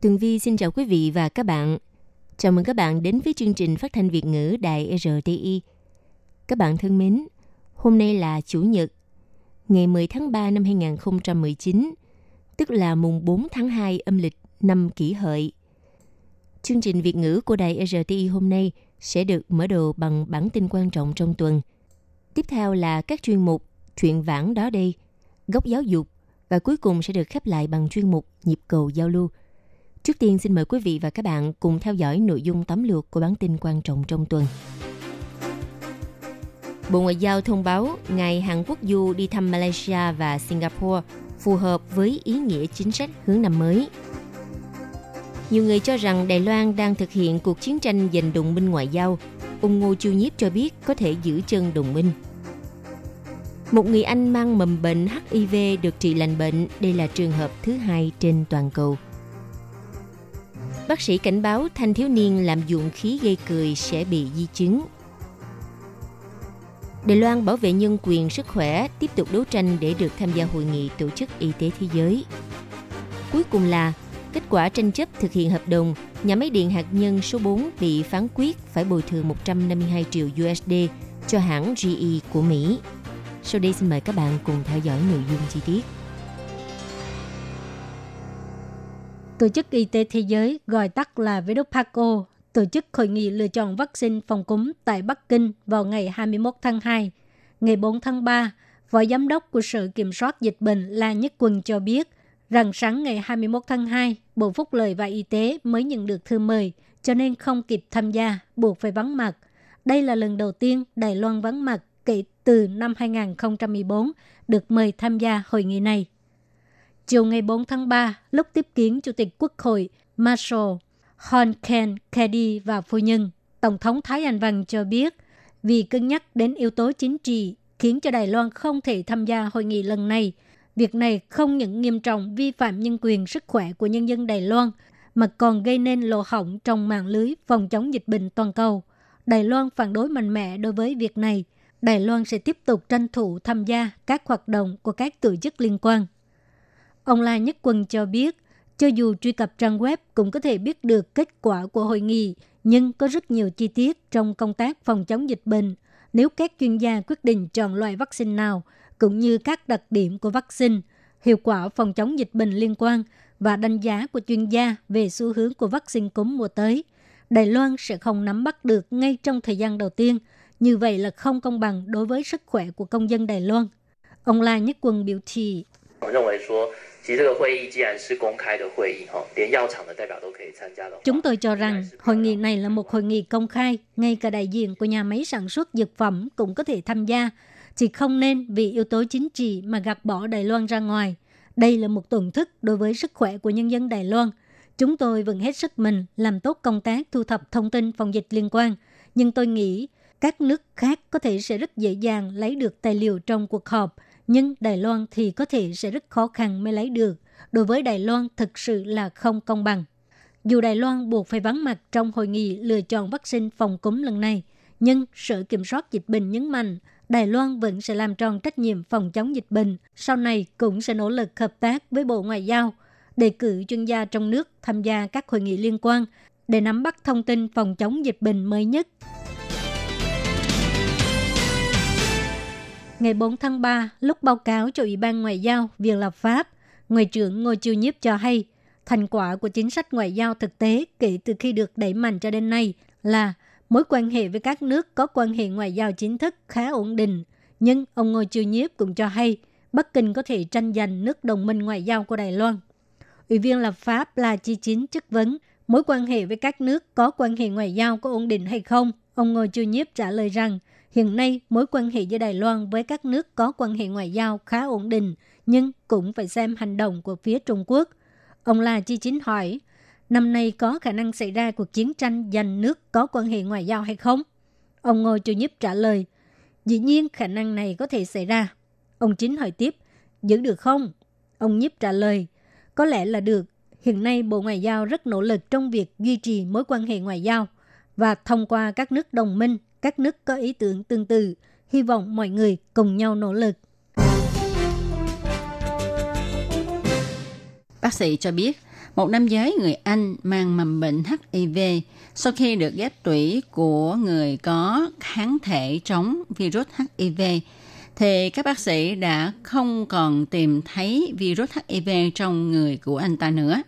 Tường Vi xin chào quý vị và các bạn. Chào mừng các bạn đến với chương trình phát thanh Việt ngữ Đài RTI. Các bạn thân mến, hôm nay là Chủ nhật, ngày 10 tháng 3 năm 2019, tức là mùng 4 tháng 2 âm lịch năm kỷ hợi. Chương trình Việt ngữ của Đài RTI hôm nay sẽ được mở đầu bằng bản tin quan trọng trong tuần. Tiếp theo là các chuyên mục Chuyện vãng đó đây, Góc giáo dục và cuối cùng sẽ được khép lại bằng chuyên mục Nhịp cầu giao lưu. Trước tiên, xin mời quý vị và các bạn cùng theo dõi nội dung tóm lược của bản tin quan trọng trong tuần. Bộ Ngoại giao thông báo ngày Hàn Quốc Du đi thăm Malaysia và Singapore phù hợp với ý nghĩa chính sách hướng năm mới. Nhiều người cho rằng Đài Loan đang thực hiện cuộc chiến tranh giành đồng minh ngoại giao. Ông Ngô Chu Nhiếp cho biết có thể giữ chân đồng minh. Một người Anh mang mầm bệnh HIV được trị lành bệnh. Đây là trường hợp thứ hai trên toàn cầu. Bác sĩ cảnh báo thanh thiếu niên làm dụng khí gây cười sẽ bị di chứng. Đài Loan bảo vệ nhân quyền sức khỏe tiếp tục đấu tranh để được tham gia hội nghị tổ chức y tế thế giới. Cuối cùng là kết quả tranh chấp thực hiện hợp đồng, nhà máy điện hạt nhân số 4 bị phán quyết phải bồi thường 152 triệu USD cho hãng GE của Mỹ. Sau đây xin mời các bạn cùng theo dõi nội dung chi tiết. Tổ chức Y tế Thế giới gọi tắt là WHO tổ chức hội nghị lựa chọn vaccine phòng cúm tại Bắc Kinh vào ngày 21 tháng 2. Ngày 4 tháng 3, Phó Giám đốc của Sở Kiểm soát Dịch bệnh La Nhất Quân cho biết rằng sáng ngày 21 tháng 2, Bộ Phúc lợi và Y tế mới nhận được thư mời, cho nên không kịp tham gia, buộc phải vắng mặt. Đây là lần đầu tiên Đài Loan vắng mặt kể từ năm 2014 được mời tham gia hội nghị này. Chiều ngày 4 tháng 3, lúc tiếp kiến Chủ tịch Quốc hội Marshall Hon Ken Kedi và phu nhân, Tổng thống Thái Anh Văn cho biết vì cân nhắc đến yếu tố chính trị khiến cho Đài Loan không thể tham gia hội nghị lần này. Việc này không những nghiêm trọng vi phạm nhân quyền sức khỏe của nhân dân Đài Loan, mà còn gây nên lỗ hỏng trong mạng lưới phòng chống dịch bệnh toàn cầu. Đài Loan phản đối mạnh mẽ đối với việc này. Đài Loan sẽ tiếp tục tranh thủ tham gia các hoạt động của các tổ chức liên quan. Ông La Nhất Quân cho biết, cho dù truy cập trang web cũng có thể biết được kết quả của hội nghị, nhưng có rất nhiều chi tiết trong công tác phòng chống dịch bệnh. Nếu các chuyên gia quyết định chọn loại vaccine nào, cũng như các đặc điểm của vaccine, hiệu quả phòng chống dịch bệnh liên quan và đánh giá của chuyên gia về xu hướng của vaccine cúm mùa tới, Đài Loan sẽ không nắm bắt được ngay trong thời gian đầu tiên. Như vậy là không công bằng đối với sức khỏe của công dân Đài Loan. Ông La Nhất Quân biểu thị. 其实这个会议既然是公开的会议，哈，连药厂的代表都可以参加的话，chúng tôi cho rằng hội nghị này là một hội nghị công khai, ngay cả đại diện của nhà máy sản xuất dược phẩm cũng có thể tham gia. Chỉ không nên vì yếu tố chính trị mà gạt bỏ Đài Loan ra ngoài. Đây là một tổn thất đối với sức khỏe của nhân dân Đài Loan. Chúng tôi vẫn hết sức mình làm tốt công tác thu thập thông tin phòng dịch liên quan. Nhưng tôi nghĩ các nước khác có thể sẽ rất dễ dàng lấy được tài liệu trong cuộc họp – nhưng Đài Loan thì có thể sẽ rất khó khăn mới lấy được. Đối với Đài Loan thực sự là không công bằng. Dù Đài Loan buộc phải vắng mặt trong hội nghị lựa chọn vaccine phòng cúm lần này, nhưng Sở Kiểm soát Dịch bệnh nhấn mạnh Đài Loan vẫn sẽ làm tròn trách nhiệm phòng chống dịch bệnh, sau này cũng sẽ nỗ lực hợp tác với Bộ Ngoại giao, đề cử chuyên gia trong nước tham gia các hội nghị liên quan để nắm bắt thông tin phòng chống dịch bệnh mới nhất. Ngày 4 tháng 3, lúc báo cáo cho Ủy ban Ngoại giao Viện lập pháp, Ngoại trưởng Ngô Chiêu Nhiếp cho hay, thành quả của chính sách ngoại giao thực tế kể từ khi được đẩy mạnh cho đến nay là mối quan hệ với các nước có quan hệ ngoại giao chính thức khá ổn định. Nhưng ông Ngô Chiêu Nhiếp cũng cho hay, Bắc Kinh có thể tranh giành nước đồng minh ngoại giao của Đài Loan. Ủy viên lập pháp là chi chính chất vấn mối quan hệ với các nước có quan hệ ngoại giao có ổn định hay không. Ông Ngô Chiêu Nhiếp trả lời rằng Hiện nay, mối quan hệ giữa Đài Loan với các nước có quan hệ ngoại giao khá ổn định, nhưng cũng phải xem hành động của phía Trung Quốc. Ông La Chi Chính hỏi, năm nay có khả năng xảy ra cuộc chiến tranh giành nước có quan hệ ngoại giao hay không? Ông Ngô Chu Nhíp trả lời, dĩ nhiên khả năng này có thể xảy ra. Ông Chính hỏi tiếp, giữ được không? Ông Nhíp trả lời, có lẽ là được. Hiện nay Bộ Ngoại giao rất nỗ lực trong việc duy trì mối quan hệ ngoại giao và thông qua các nước đồng minh, các nước có ý tưởng tương tự, hy vọng mọi người cùng nhau nỗ lực. Bác sĩ cho biết, một nam giới người Anh mang mầm bệnh HIV sau khi được ghép tủy của người có kháng thể chống virus HIV thì các bác sĩ đã không còn tìm thấy virus HIV trong người của anh ta nữa.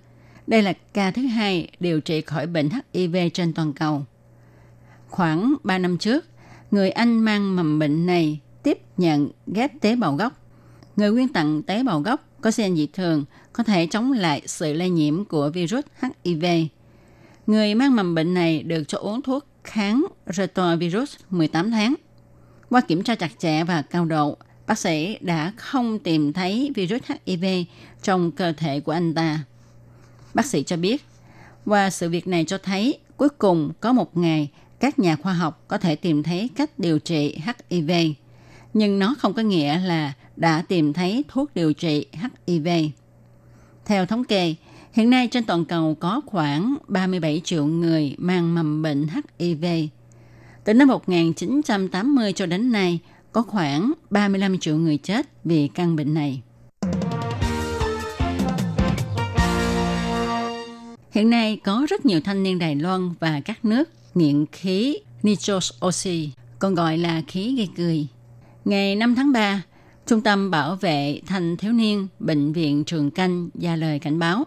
Đây là ca thứ hai điều trị khỏi bệnh HIV trên toàn cầu. Khoảng 3 năm trước, người Anh mang mầm bệnh này tiếp nhận ghép tế bào gốc. Người quyên tặng tế bào gốc có gen dị thường có thể chống lại sự lây nhiễm của virus HIV. Người mang mầm bệnh này được cho uống thuốc kháng retrovirus 18 tháng. Qua kiểm tra chặt chẽ và cao độ, bác sĩ đã không tìm thấy virus HIV trong cơ thể của anh ta. Bác sĩ cho biết, qua sự việc này cho thấy cuối cùng có một ngày các nhà khoa học có thể tìm thấy cách điều trị HIV. Nhưng nó không có nghĩa là đã tìm thấy thuốc điều trị HIV. Theo thống kê, hiện nay trên toàn cầu có khoảng 37 triệu người mang mầm bệnh HIV. Từ năm 1980 cho đến nay, có khoảng 35 triệu người chết vì căn bệnh này. Hiện nay có rất nhiều thanh niên Đài Loan và các nước nghiện khí nitrous oxy, còn gọi là khí gây cười. Ngày 5 tháng 3, Trung tâm Bảo vệ Thanh Thiếu Niên Bệnh viện Trường Canh ra lời cảnh báo.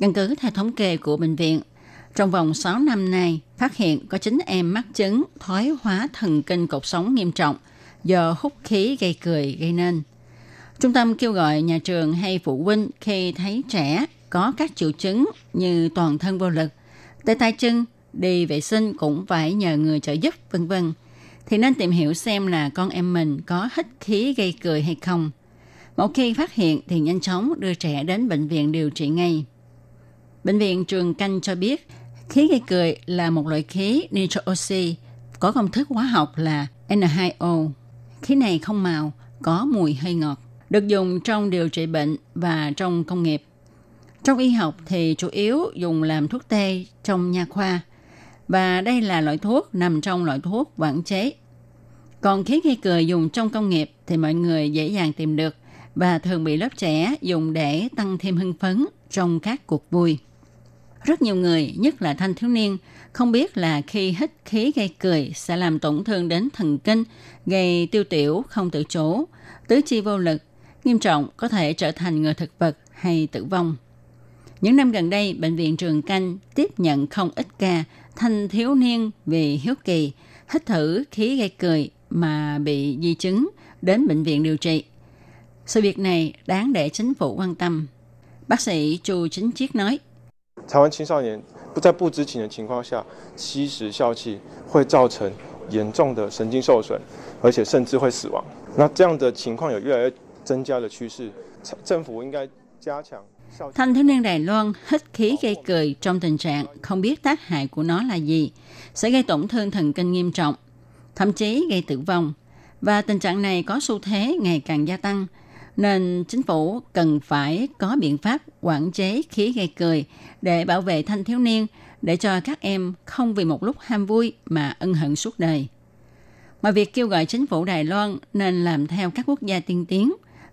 Căn cứ theo thống kê của bệnh viện, trong vòng 6 năm nay, phát hiện có 9 em mắc chứng thoái hóa thần kinh cột sống nghiêm trọng do hút khí gây cười gây nên. Trung tâm kêu gọi nhà trường hay phụ huynh khi thấy trẻ có các triệu chứng như toàn thân vô lực, tê tay chân, đi vệ sinh cũng phải nhờ người trợ giúp, vân vân thì nên tìm hiểu xem là con em mình có hít khí gây cười hay không. Một khi phát hiện thì nhanh chóng đưa trẻ đến bệnh viện điều trị ngay. Bệnh viện Trường Canh cho biết khí gây cười là một loại khí nitro oxy có công thức hóa học là N2O. Khí này không màu, có mùi hơi ngọt, được dùng trong điều trị bệnh và trong công nghiệp. Trong y học thì chủ yếu dùng làm thuốc tê trong nha khoa và đây là loại thuốc nằm trong loại thuốc quản chế. Còn khí gây cười dùng trong công nghiệp thì mọi người dễ dàng tìm được và thường bị lớp trẻ dùng để tăng thêm hưng phấn trong các cuộc vui. Rất nhiều người, nhất là thanh thiếu niên, không biết là khi hít khí gây cười sẽ làm tổn thương đến thần kinh, gây tiêu tiểu không tự chủ, tứ chi vô lực, nghiêm trọng có thể trở thành người thực vật hay tử vong. Những năm gần đây, Bệnh viện Trường Canh tiếp nhận không ít ca thanh thiếu niên vì hiếu kỳ, hít thử khí gây cười mà bị di chứng đến bệnh viện điều trị. Sự việc này đáng để chính phủ quan tâm. Bác sĩ Chu Chính Chiết nói. 台湾青少年不在不知情的情况下吸食笑气，会造成严重的神经受损，而且甚至会死亡。那这样的情况有越来越增加的趋势，政府应该加强。 Thanh thiếu niên Đài Loan hít khí gây cười trong tình trạng không biết tác hại của nó là gì, sẽ gây tổn thương thần kinh nghiêm trọng, thậm chí gây tử vong. Và tình trạng này có xu thế ngày càng gia tăng, nên chính phủ cần phải có biện pháp quản chế khí gây cười để bảo vệ thanh thiếu niên, để cho các em không vì một lúc ham vui mà ân hận suốt đời. Ngoài việc kêu gọi chính phủ Đài Loan nên làm theo các quốc gia tiên tiến,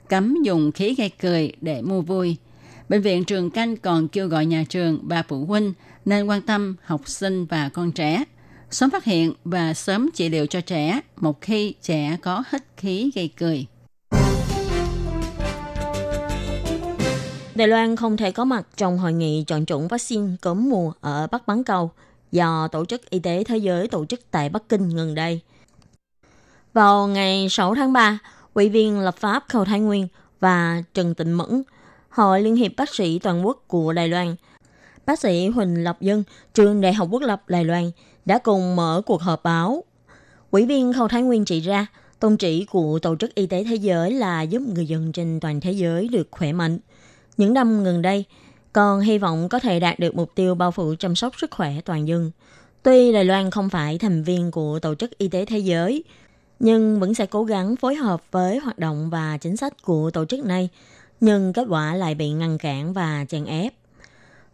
cấm dùng khí gây cười để mua vui – Bệnh viện Trường Canh còn kêu gọi nhà trường và phụ huynh nên quan tâm học sinh và con trẻ, sớm phát hiện và sớm trị liệu cho trẻ một khi trẻ có hít khí gây cười. Đài Loan không thể có mặt trong hội nghị chọn chủng vaccine cúm mùa ở Bắc Bán Cầu do Tổ chức Y tế Thế giới tổ chức tại Bắc Kinh gần đây. Vào ngày 6 tháng 3, Ủy viên lập pháp Khâu Thái Nguyên và Trần Tịnh Mẫn – Hội Liên hiệp Bác sĩ Toàn quốc của Đài Loan. Bác sĩ Huỳnh Lập Dân, trường Đại học Quốc lập Đài Loan đã cùng mở cuộc họp báo. Ủy viên Khâu Thái Nguyên chỉ ra, tôn chỉ của Tổ chức Y tế Thế giới là giúp người dân trên toàn thế giới được khỏe mạnh. Những năm gần đây, còn hy vọng có thể đạt được mục tiêu bao phủ chăm sóc sức khỏe toàn dân. Tuy Đài Loan không phải thành viên của Tổ chức Y tế Thế giới, nhưng vẫn sẽ cố gắng phối hợp với hoạt động và chính sách của tổ chức này, nhưng kết quả lại bị ngăn cản và chèn ép.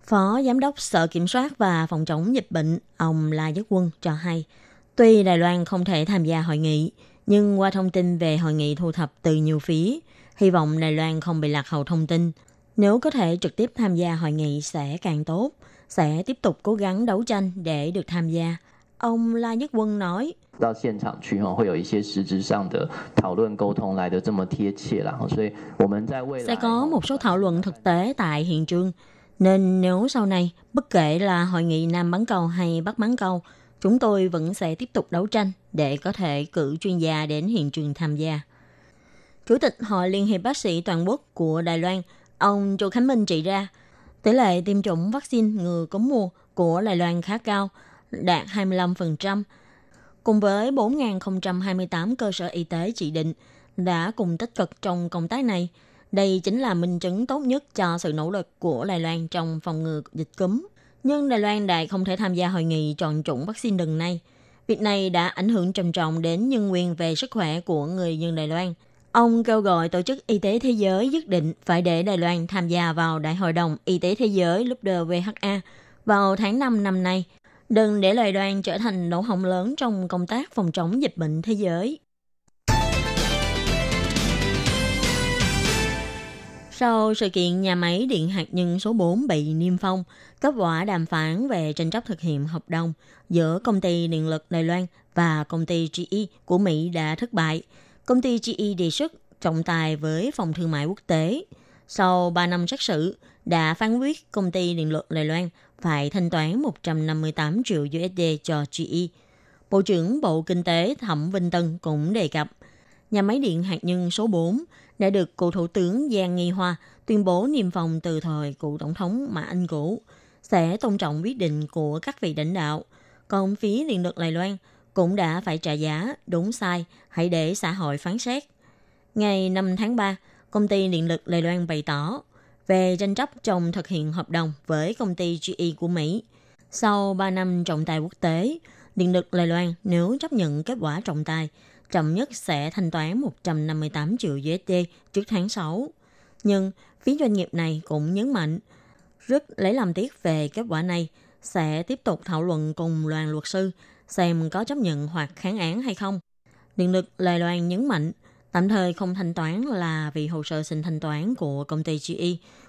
Phó Giám đốc Sở Kiểm soát và Phòng chống dịch bệnh, ông La Nhất Quân cho hay, tuy Đài Loan không thể tham gia hội nghị, nhưng qua thông tin về hội nghị thu thập từ nhiều phía, hy vọng Đài Loan không bị lạc hậu thông tin. Nếu có thể trực tiếp tham gia hội nghị sẽ càng tốt, sẽ tiếp tục cố gắng đấu tranh để được tham gia. Ông La Nhất Quân nói, 到现场去哈，会有一些实质上的讨论沟通来的这么贴切啦，所以我们在未来 sẽ có một số thảo luận thực tế tại hiện trường. Nên nếu sau này, bất kể là hội nghị Nam bán cầu hay Bắc bán cầu, chúng tôi vẫn sẽ tiếp tục đấu tranh để có thể cử chuyên gia đến hiện trường tham gia. Chủ tịch Hội Liên hiệp Bác sĩ Toàn quốc của Đài Loan, ông Chu Khánh Minh chỉ ra, tỷ lệ tiêm chủng vaccine ngừa cúm mùa của Đài Loan khá cao, đạt 25%, cùng với 4.028 cơ sở y tế chỉ định đã cùng tích cực trong công tác này. Đây chính là minh chứng tốt nhất cho sự nỗ lực của Đài Loan trong phòng ngừa dịch cúm. Nhưng Đài Loan đại không thể tham gia hội nghị chọn chủng vaccine lần này. Việc này đã ảnh hưởng trầm trọng đến nhân quyền về sức khỏe của người dân Đài Loan. Ông kêu gọi Tổ chức Y tế Thế giới nhất định phải để Đài Loan tham gia vào Đại hội đồng Y tế Thế giới WHA vào tháng 5 năm nay Đừng để lời đoàn trở thành lỗ hổng lớn trong công tác phòng chống dịch bệnh thế giới. Sau sự kiện nhà máy điện hạt nhân số 4 bị niêm phong, kết quả đàm phán về tranh chấp thực hiện hợp đồng giữa công ty điện lực Đài Loan và công ty GE của Mỹ đã thất bại. Công ty GE đề xuất trọng tài với phòng thương mại quốc tế. Sau 3 năm xét xử, đã phán quyết công ty điện lực Đài Loan phải thanh toán 158 triệu USD cho GE. Bộ trưởng Bộ Kinh tế Thẩm Vinh Tân cũng đề cập, nhà máy điện hạt nhân số 4 đã được cựu Thủ tướng Giang Nghi Hoa tuyên bố niêm phong từ thời cựu Tổng thống Mã Anh Cũ, sẽ tôn trọng quyết định của các vị lãnh đạo. Còn phía điện lực Đài Loan cũng đã phải trả giá, đúng sai, hãy để xã hội phán xét. Ngày 5 tháng 3, công ty điện lực Đài Loan bày tỏ về tranh chấp trong thực hiện hợp đồng với công ty GE của Mỹ. Sau 3 năm trọng tài quốc tế, Điện lực Đài Loan nếu chấp nhận kết quả trọng tài, chậm nhất sẽ thanh toán 158 triệu USD trước tháng 6. Nhưng phía doanh nghiệp này cũng nhấn mạnh, rất lấy làm tiếc về kết quả này, sẽ tiếp tục thảo luận cùng đoàn luật sư xem có chấp nhận hoặc kháng án hay không. Điện lực Đài Loan nhấn mạnh, Tạm thời không thanh toán là vì hồ sơ xin thanh toán của công ty GE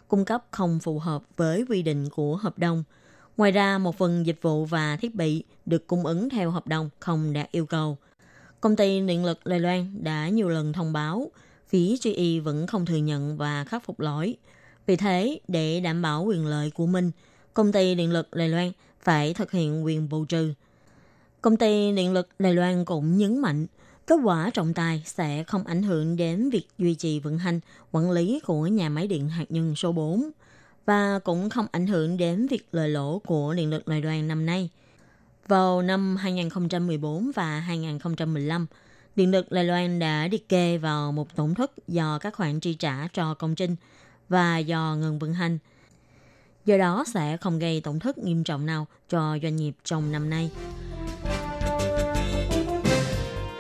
cung cấp không phù hợp với quy định của hợp đồng. Ngoài ra, một phần dịch vụ và thiết bị được cung ứng theo hợp đồng không đạt yêu cầu. Công ty điện lực Đài Loan đã nhiều lần thông báo phía GE vẫn không thừa nhận và khắc phục lỗi. Vì thế, để đảm bảo quyền lợi của mình, công ty điện lực Đài Loan phải thực hiện quyền bù trừ. Công ty điện lực Đài Loan cũng nhấn mạnh Kết quả trọng tài sẽ không ảnh hưởng đến việc duy trì vận hành, quản lý của nhà máy điện hạt nhân số 4 và cũng không ảnh hưởng đến việc lời lỗ của điện lực Đài đoàn năm nay. Vào năm 2014 và 2015, Điện lực Đài Loan đã liệt kê vào một tổn thất do các khoản chi trả cho công trình và do ngừng vận hành. Do đó sẽ không gây tổn thất nghiêm trọng nào cho doanh nghiệp trong năm nay.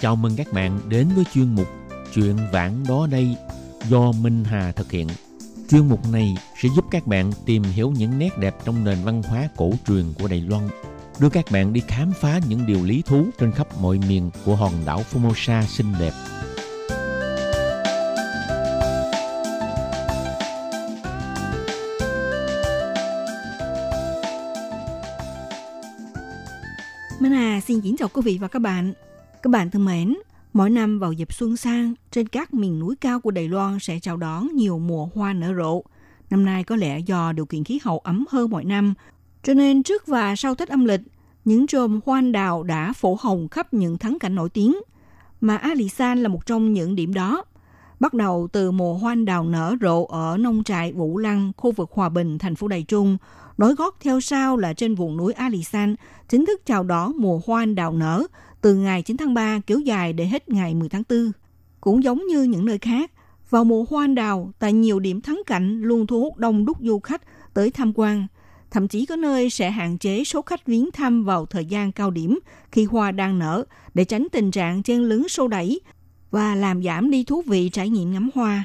Chào mừng các bạn đến với chuyên mục Chuyện vãng đó đây do Minh Hà thực hiện. Chuyên mục này sẽ giúp các bạn tìm hiểu những nét đẹp trong nền văn hóa cổ truyền của Đài Loan, đưa các bạn đi khám phá những điều lý thú trên khắp mọi miền của hòn đảo Formosa xinh đẹp. Minh Hà xin kính chào quý vị và các bạn. Các bạn thân mến, mỗi năm vào dịp xuân sang, trên các miền núi cao của Đài Loan sẽ chào đón nhiều mùa hoa nở rộ. Năm nay có lẽ do điều kiện khí hậu ấm hơn mọi năm, cho nên trước và sau Tết âm lịch, những chùm hoa anh đào đã phổ hồng khắp những thắng cảnh nổi tiếng, mà Alisan là một trong những điểm đó. Bắt đầu từ mùa hoa anh đào nở rộ ở nông trại Vũ Lăng, khu vực Hòa Bình, thành phố Đài Trung, nối gót theo sau là trên vùng núi Alisan, chính thức chào đón mùa hoa anh đào nở từ ngày 9 tháng 3 kéo dài để hết ngày 10 tháng 4. Cũng giống như những nơi khác, vào mùa hoa anh đào, tại nhiều điểm thắng cảnh luôn thu hút đông đúc du khách tới tham quan. Thậm chí có nơi sẽ hạn chế số khách viếng thăm vào thời gian cao điểm khi hoa đang nở để tránh tình trạng chen lấn sâu đẩy và làm giảm đi thú vị trải nghiệm ngắm hoa.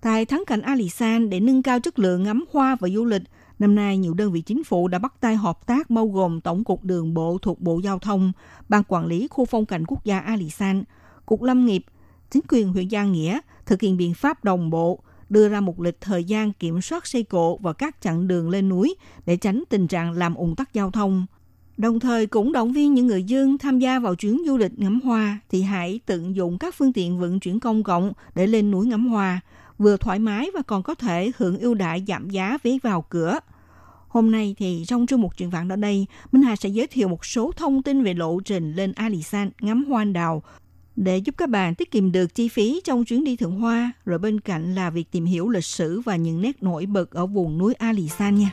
Tại thắng cảnh Alisan để nâng cao chất lượng ngắm hoa và du lịch, Năm nay, nhiều đơn vị chính phủ đã bắt tay hợp tác bao gồm Tổng cục Đường bộ thuộc Bộ Giao thông, Ban Quản lý Khu phong cảnh quốc gia Alisan, Cục Lâm nghiệp, chính quyền huyện Giang Nghĩa thực hiện biện pháp đồng bộ, đưa ra một lịch thời gian kiểm soát xe cộ và các chặng đường lên núi để tránh tình trạng làm ủng tắc giao thông. Đồng thời cũng động viên những người dân tham gia vào chuyến du lịch ngắm hoa thì hãy tận dụng các phương tiện vận chuyển công cộng để lên núi ngắm hoa, vừa thoải mái và còn có thể hưởng ưu đãi giảm giá vé vào cửa. Hôm nay thì trong chương mục chuyện vạn ở đây, Minh Hà sẽ giới thiệu một số thông tin về lộ trình lên Alisan ngắm hoa anh đào để giúp các bạn tiết kiệm được chi phí trong chuyến đi thượng hoa, rồi bên cạnh là việc tìm hiểu lịch sử và những nét nổi bật ở vùng núi Alisan nha.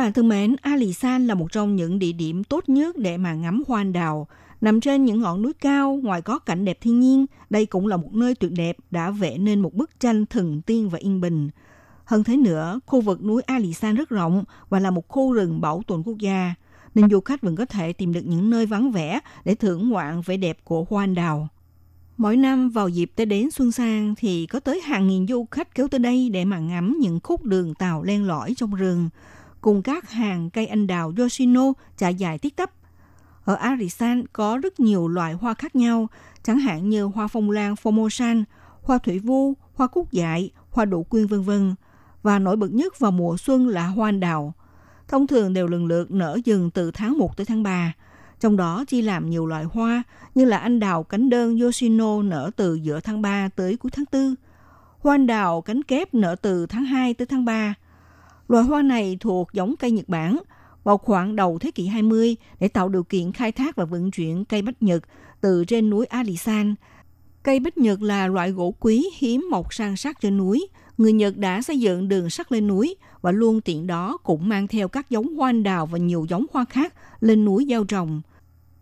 Bạn thân mến, Alisan là một trong những địa điểm tốt nhất để mà ngắm hoa anh đào. Nằm trên những ngọn núi cao, ngoài có cảnh đẹp thiên nhiên, đây cũng là một nơi tuyệt đẹp đã vẽ nên một bức tranh thần tiên và yên bình. Hơn thế nữa, khu vực núi Alisan rất rộng và là một khu rừng bảo tồn quốc gia, nên du khách vẫn có thể tìm được những nơi vắng vẻ để thưởng ngoạn vẻ đẹp của hoa anh đào. Mỗi năm vào dịp tới đến Xuân Sang thì có tới hàng nghìn du khách kéo tới đây để mà ngắm những khúc đường tàu len lỏi trong rừng, cùng các hàng cây anh đào Yoshino trải dài tít tắp. Ở Arisan có rất nhiều loại hoa khác nhau, chẳng hạn như hoa phong lan Formosan, hoa thủy vu, hoa cúc dại, hoa đỗ quyên vân vân. Và nổi bật nhất vào mùa xuân là hoa anh đào. Thông thường đều lần lượt nở dừng từ tháng 1 tới tháng 3. Trong đó chia làm nhiều loại hoa như là anh đào cánh đơn Yoshino nở từ giữa tháng 3 tới cuối tháng 4. Hoa anh đào cánh kép nở từ tháng 2 tới tháng 3. Loài hoa này thuộc giống cây Nhật Bản, vào khoảng đầu thế kỷ 20 để tạo điều kiện khai thác và vận chuyển cây bách Nhật từ trên núi Alisan. Cây bách Nhật là loại gỗ quý hiếm mọc san sát trên núi. Người Nhật đã xây dựng đường sắt lên núi và luôn tiện đó cũng mang theo các giống hoa anh đào và nhiều giống hoa khác lên núi gieo trồng.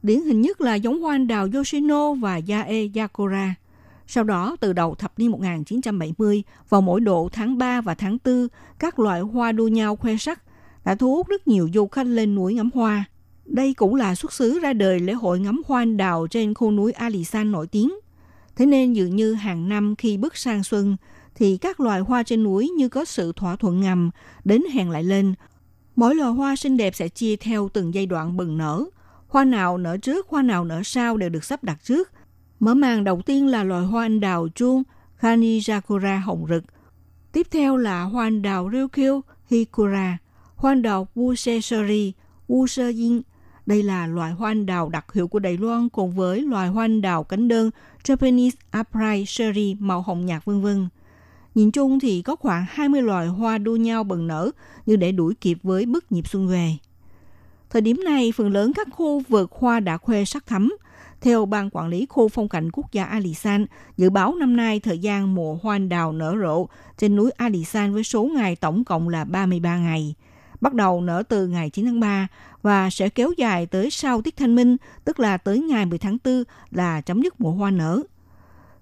Điển hình nhất là giống hoa anh đào Yoshino và Yae Yakura. Sau đó, từ đầu thập niên 1970, vào mỗi độ tháng 3 và tháng 4, các loại hoa đua nhau khoe sắc đã thu hút rất nhiều du khách lên núi ngắm hoa. Đây cũng là xuất xứ ra đời lễ hội ngắm hoa anh đào trên khu núi Alisan nổi tiếng. Thế nên dường như hàng năm khi bước sang xuân, thì các loài hoa trên núi như có sự thỏa thuận ngầm, đến hẹn lại lên. Mỗi loài hoa xinh đẹp sẽ chia theo từng giai đoạn bừng nở. Hoa nào nở trước, hoa nào nở sau đều được sắp đặt trước. Mở màn đầu tiên là loài hoa anh đào chuông Kanijakura hồng rực. Tiếp theo là hoa anh đào Ryukyu Hikura, hoa anh đào Wusesori, Wuseyin. Đây là loài hoa anh đào đặc hiệu của Đài Loan cùng với loài hoa anh đào cánh đơn Japanese Upright Cherry màu hồng nhạt vân vân. Nhìn chung thì có khoảng 20 loài hoa đua nhau bừng nở như để đuổi kịp với bức nhịp xuân về. Thời điểm này, phần lớn các khu vực hoa đã khoe sắc thắm. Theo Ban Quản lý Khu Phong cảnh Quốc gia Alisan, dự báo năm nay thời gian mùa hoa anh đào nở rộ trên núi Alisan với số ngày tổng cộng là 33 ngày. Bắt đầu nở từ ngày 9 tháng 3 và sẽ kéo dài tới sau tiết thanh minh, tức là tới ngày 10 tháng 4 là chấm dứt mùa hoa nở.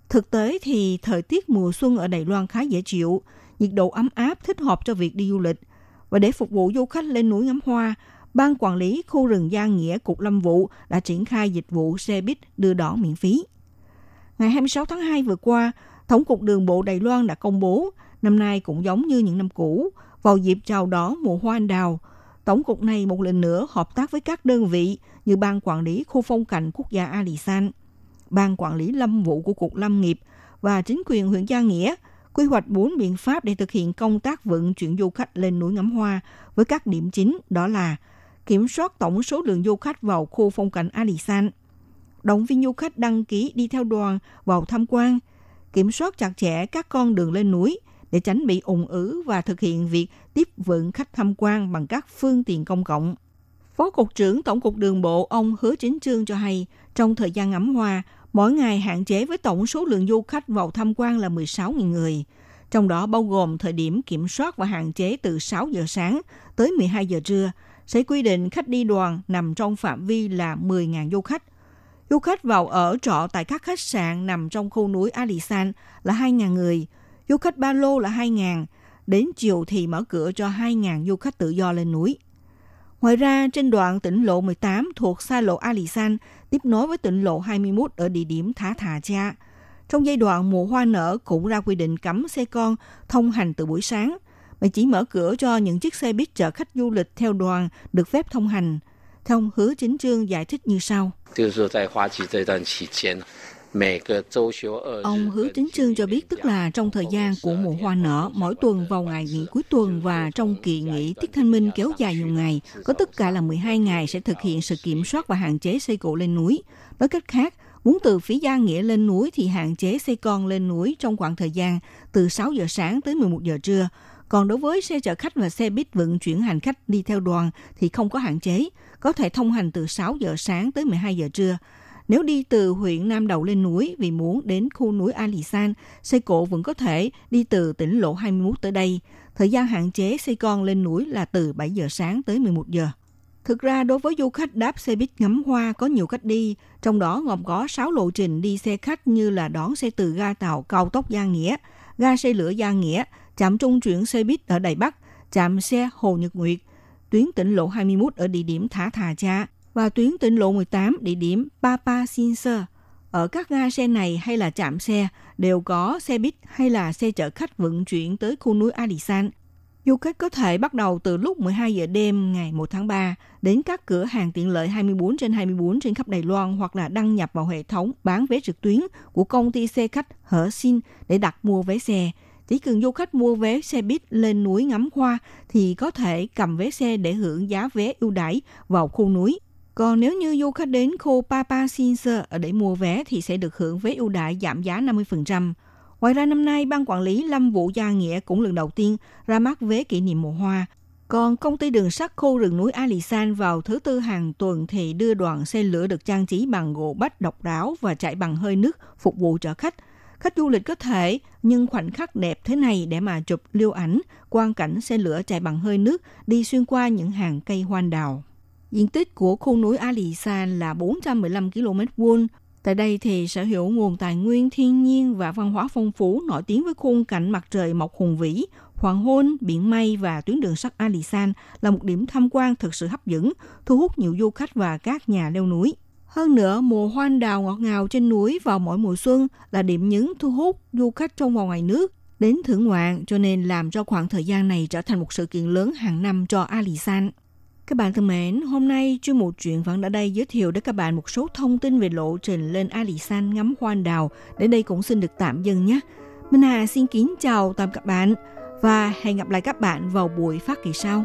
Thực tế thì thời tiết mùa xuân ở Đài Loan khá dễ chịu, nhiệt độ ấm áp thích hợp cho việc đi du lịch. Và để phục vụ du khách lên núi ngắm hoa, Ban Quản lý Khu rừng Gia Nghĩa Cục Lâm vụ đã triển khai dịch vụ xe buýt đưa đón miễn phí. Ngày 26 tháng 2 vừa qua, Tổng cục Đường bộ Đài Loan đã công bố, năm nay cũng giống như những năm cũ, vào dịp chào đón mùa hoa anh đào, Tổng cục này một lần nữa hợp tác với các đơn vị như Ban Quản lý Khu phong cảnh quốc gia Alisan, Ban Quản lý Lâm vụ của Cục Lâm nghiệp và chính quyền huyện Gia Nghĩa quy hoạch bốn biện pháp để thực hiện công tác vận chuyển du khách lên núi ngắm hoa với các điểm chính đó là kiểm soát tổng số lượng du khách vào khu phong cảnh Alisan, động viên du khách đăng ký đi theo đoàn vào tham quan, kiểm soát chặt chẽ các con đường lên núi để tránh bị ủng ứ và thực hiện việc tiếp vận khách tham quan bằng các phương tiện công cộng. Phó Cục trưởng Tổng cục Đường bộ ông Hứa Chính Trương cho hay, trong thời gian ngắm hoa, mỗi ngày hạn chế với tổng số lượng du khách vào tham quan là 16.000 người. Trong đó bao gồm thời điểm kiểm soát và hạn chế từ 6 giờ sáng tới 12 giờ trưa, sẽ quy định khách đi đoàn nằm trong phạm vi là 10.000 du khách. Du khách vào ở trọ tại các khách sạn nằm trong khu núi Alisan là 2.000 người, du khách ba lô là 2.000, đến chiều thì mở cửa cho 2.000 du khách tự do lên núi. Ngoài ra, trên đoạn tỉnh lộ 18 thuộc xa lộ Alisan tiếp nối với tỉnh lộ 21 ở địa điểm Thả Thà Cha. Trong giai đoạn mùa hoa nở cũng ra quy định cấm xe con thông hành từ buổi sáng, mà chỉ mở cửa cho những chiếc xe buýt chở khách du lịch theo đoàn được phép thông hành. Theo ông Hứa Chính Trương giải thích như sau. Ông Hứa Chính Trương cho biết tức là trong thời gian của mùa hoa nở, mỗi tuần vào ngày nghỉ cuối tuần và trong kỳ nghỉ Tiết Thanh Minh kéo dài nhiều ngày, có tất cả là 12 ngày sẽ thực hiện sự kiểm soát và hạn chế xe cộ lên núi. Nói cách khác, muốn từ phía Gia Nghĩa lên núi thì hạn chế xe con lên núi trong khoảng thời gian từ 6 giờ sáng tới 11 giờ trưa. Còn đối với xe chở khách và xe buýt vận chuyển hành khách đi theo đoàn thì không có hạn chế, có thể thông hành từ 6 giờ sáng tới 12 giờ trưa. Nếu đi từ huyện Nam Đầu lên núi vì muốn đến khu núi Alisan, xe cộ vẫn có thể đi từ tỉnh lộ 21 tới đây. Thời gian hạn chế xe con lên núi là từ 7 giờ sáng tới 11 giờ. Thực ra đối với du khách đáp xe buýt ngắm hoa có nhiều cách đi, trong đó gồm có 6 lộ trình đi xe khách như là đón xe từ ga tàu cao tốc Gia Nghĩa, ga xe lửa Gia Nghĩa, trạm trung chuyển xe buýt ở Đài Bắc, trạm xe Hồ Nhật Nguyệt, tuyến tỉnh lộ 21 ở địa điểm Thả Thà Cha, và tuyến tỉnh lộ 18 địa điểm Papa Sinser. Ở các ga xe này hay là trạm xe đều có xe buýt hay là xe chở khách vận chuyển tới khu núi Adisan. Du khách có thể bắt đầu từ lúc 12 giờ đêm ngày 1 tháng 3 đến các cửa hàng tiện lợi 24 trên 24 trên khắp Đài Loan hoặc là đăng nhập vào hệ thống bán vé trực tuyến của công ty xe khách Hở Xin để đặt mua vé xe. Chỉ cần du khách mua vé xe buýt lên núi ngắm hoa thì có thể cầm vé xe để hưởng giá vé ưu đãi vào khu núi. Còn nếu như du khách đến khu Papa Sinser để mua vé thì sẽ được hưởng vé ưu đãi giảm giá 50%. Ngoài ra năm nay, Ban Quản lý Lâm vụ Gia Nghĩa cũng lần đầu tiên ra mắt vé kỷ niệm mùa hoa. Còn công ty đường sắt khu rừng núi Alisan vào thứ tư hàng tuần thì đưa đoàn xe lửa được trang trí bằng gỗ bách độc đáo và chạy bằng hơi nước phục vụ chở khách. Khách du lịch có thể nhưng khoảnh khắc đẹp thế này để mà chụp lưu ảnh, quang cảnh xe lửa chạy bằng hơi nước đi xuyên qua những hàng cây hoa đào. Diện tích của khu núi Alisan là 415 km vuông. Tại đây thì sở hữu nguồn tài nguyên thiên nhiên và văn hóa phong phú nổi tiếng với khung cảnh mặt trời mọc hùng vĩ, hoàng hôn, biển mây và tuyến đường sắt Alisan là một điểm tham quan thực sự hấp dẫn, thu hút nhiều du khách và các nhà leo núi. Hơn nữa, mùa hoa anh đào ngọt ngào trên núi vào mỗi mùa xuân là điểm nhấn thu hút du khách trong và ngoài nước đến thưởng ngoạn cho nên làm cho khoảng thời gian này trở thành một sự kiện lớn hàng năm cho Alisan. Các bạn thân mến, hôm nay chuyên mục chuyện vẫn đã đây giới thiệu đến các bạn một số thông tin về lộ trình lên Alisan ngắm hoa anh đào. Đến đây cũng xin được tạm dừng nhé. Minh Hà xin kính chào tạm các bạn và hẹn gặp lại các bạn vào buổi phát kỳ sau.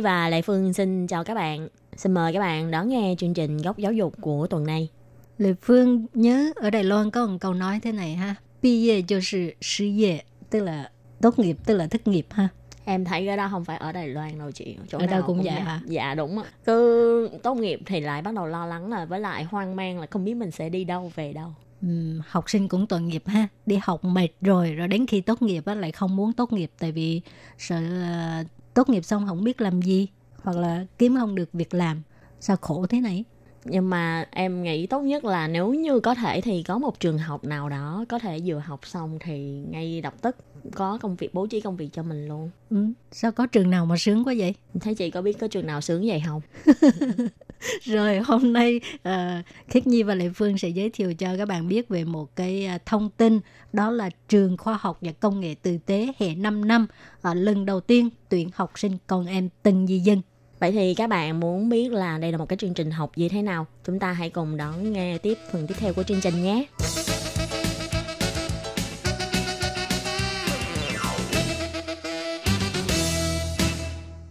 Và Lệ Phương xin chào các bạn. Xin mời các bạn đón nghe chương trình Góc Giáo dục của tuần này. Lệ Phương nhớ ở Đài Loan có một câu nói thế này ha. Bi ye là sư ye, tức là tốt nghiệp, tức là thất nghiệp ha. Em thấy cái đó không phải ở Đài Loan đâu chị. Chỗ ở đâu cũng, cũng vậy hả? Dạ đúng ạ. Cứ tốt nghiệp thì lại bắt đầu lo lắng là với lại hoang mang là không biết mình sẽ đi đâu, về đâu. Ừ, học sinh cũng tội nghiệp ha đi học mệt rồi rồi đến khi tốt nghiệp á, lại không muốn tốt nghiệp tại vì sợ tốt nghiệp xong không biết làm gì hoặc là kiếm không được việc làm. Sao khổ thế này? Nhưng mà em nghĩ tốt nhất là nếu như có thể thì có một trường học nào đó có thể vừa học xong thì ngay lập tức có công việc bố trí công việc cho mình luôn. Ừ, sao có trường nào mà sướng quá vậy? Thấy chị có biết có trường nào sướng vậy không? Rồi hôm nay ờ, uh, Khiết Nhi và Lệ Phương sẽ giới thiệu cho các bạn biết về một cái ờ, thông tin đó là trường khoa học và công nghệ từ tế hệ 5 năm uh, lần đầu tiên tuyển học sinh con em Tân Di Dân. Vậy thì các bạn muốn biết là đây là một cái chương trình học như thế nào? Chúng ta hãy cùng đón nghe tiếp phần tiếp theo của chương trình nhé.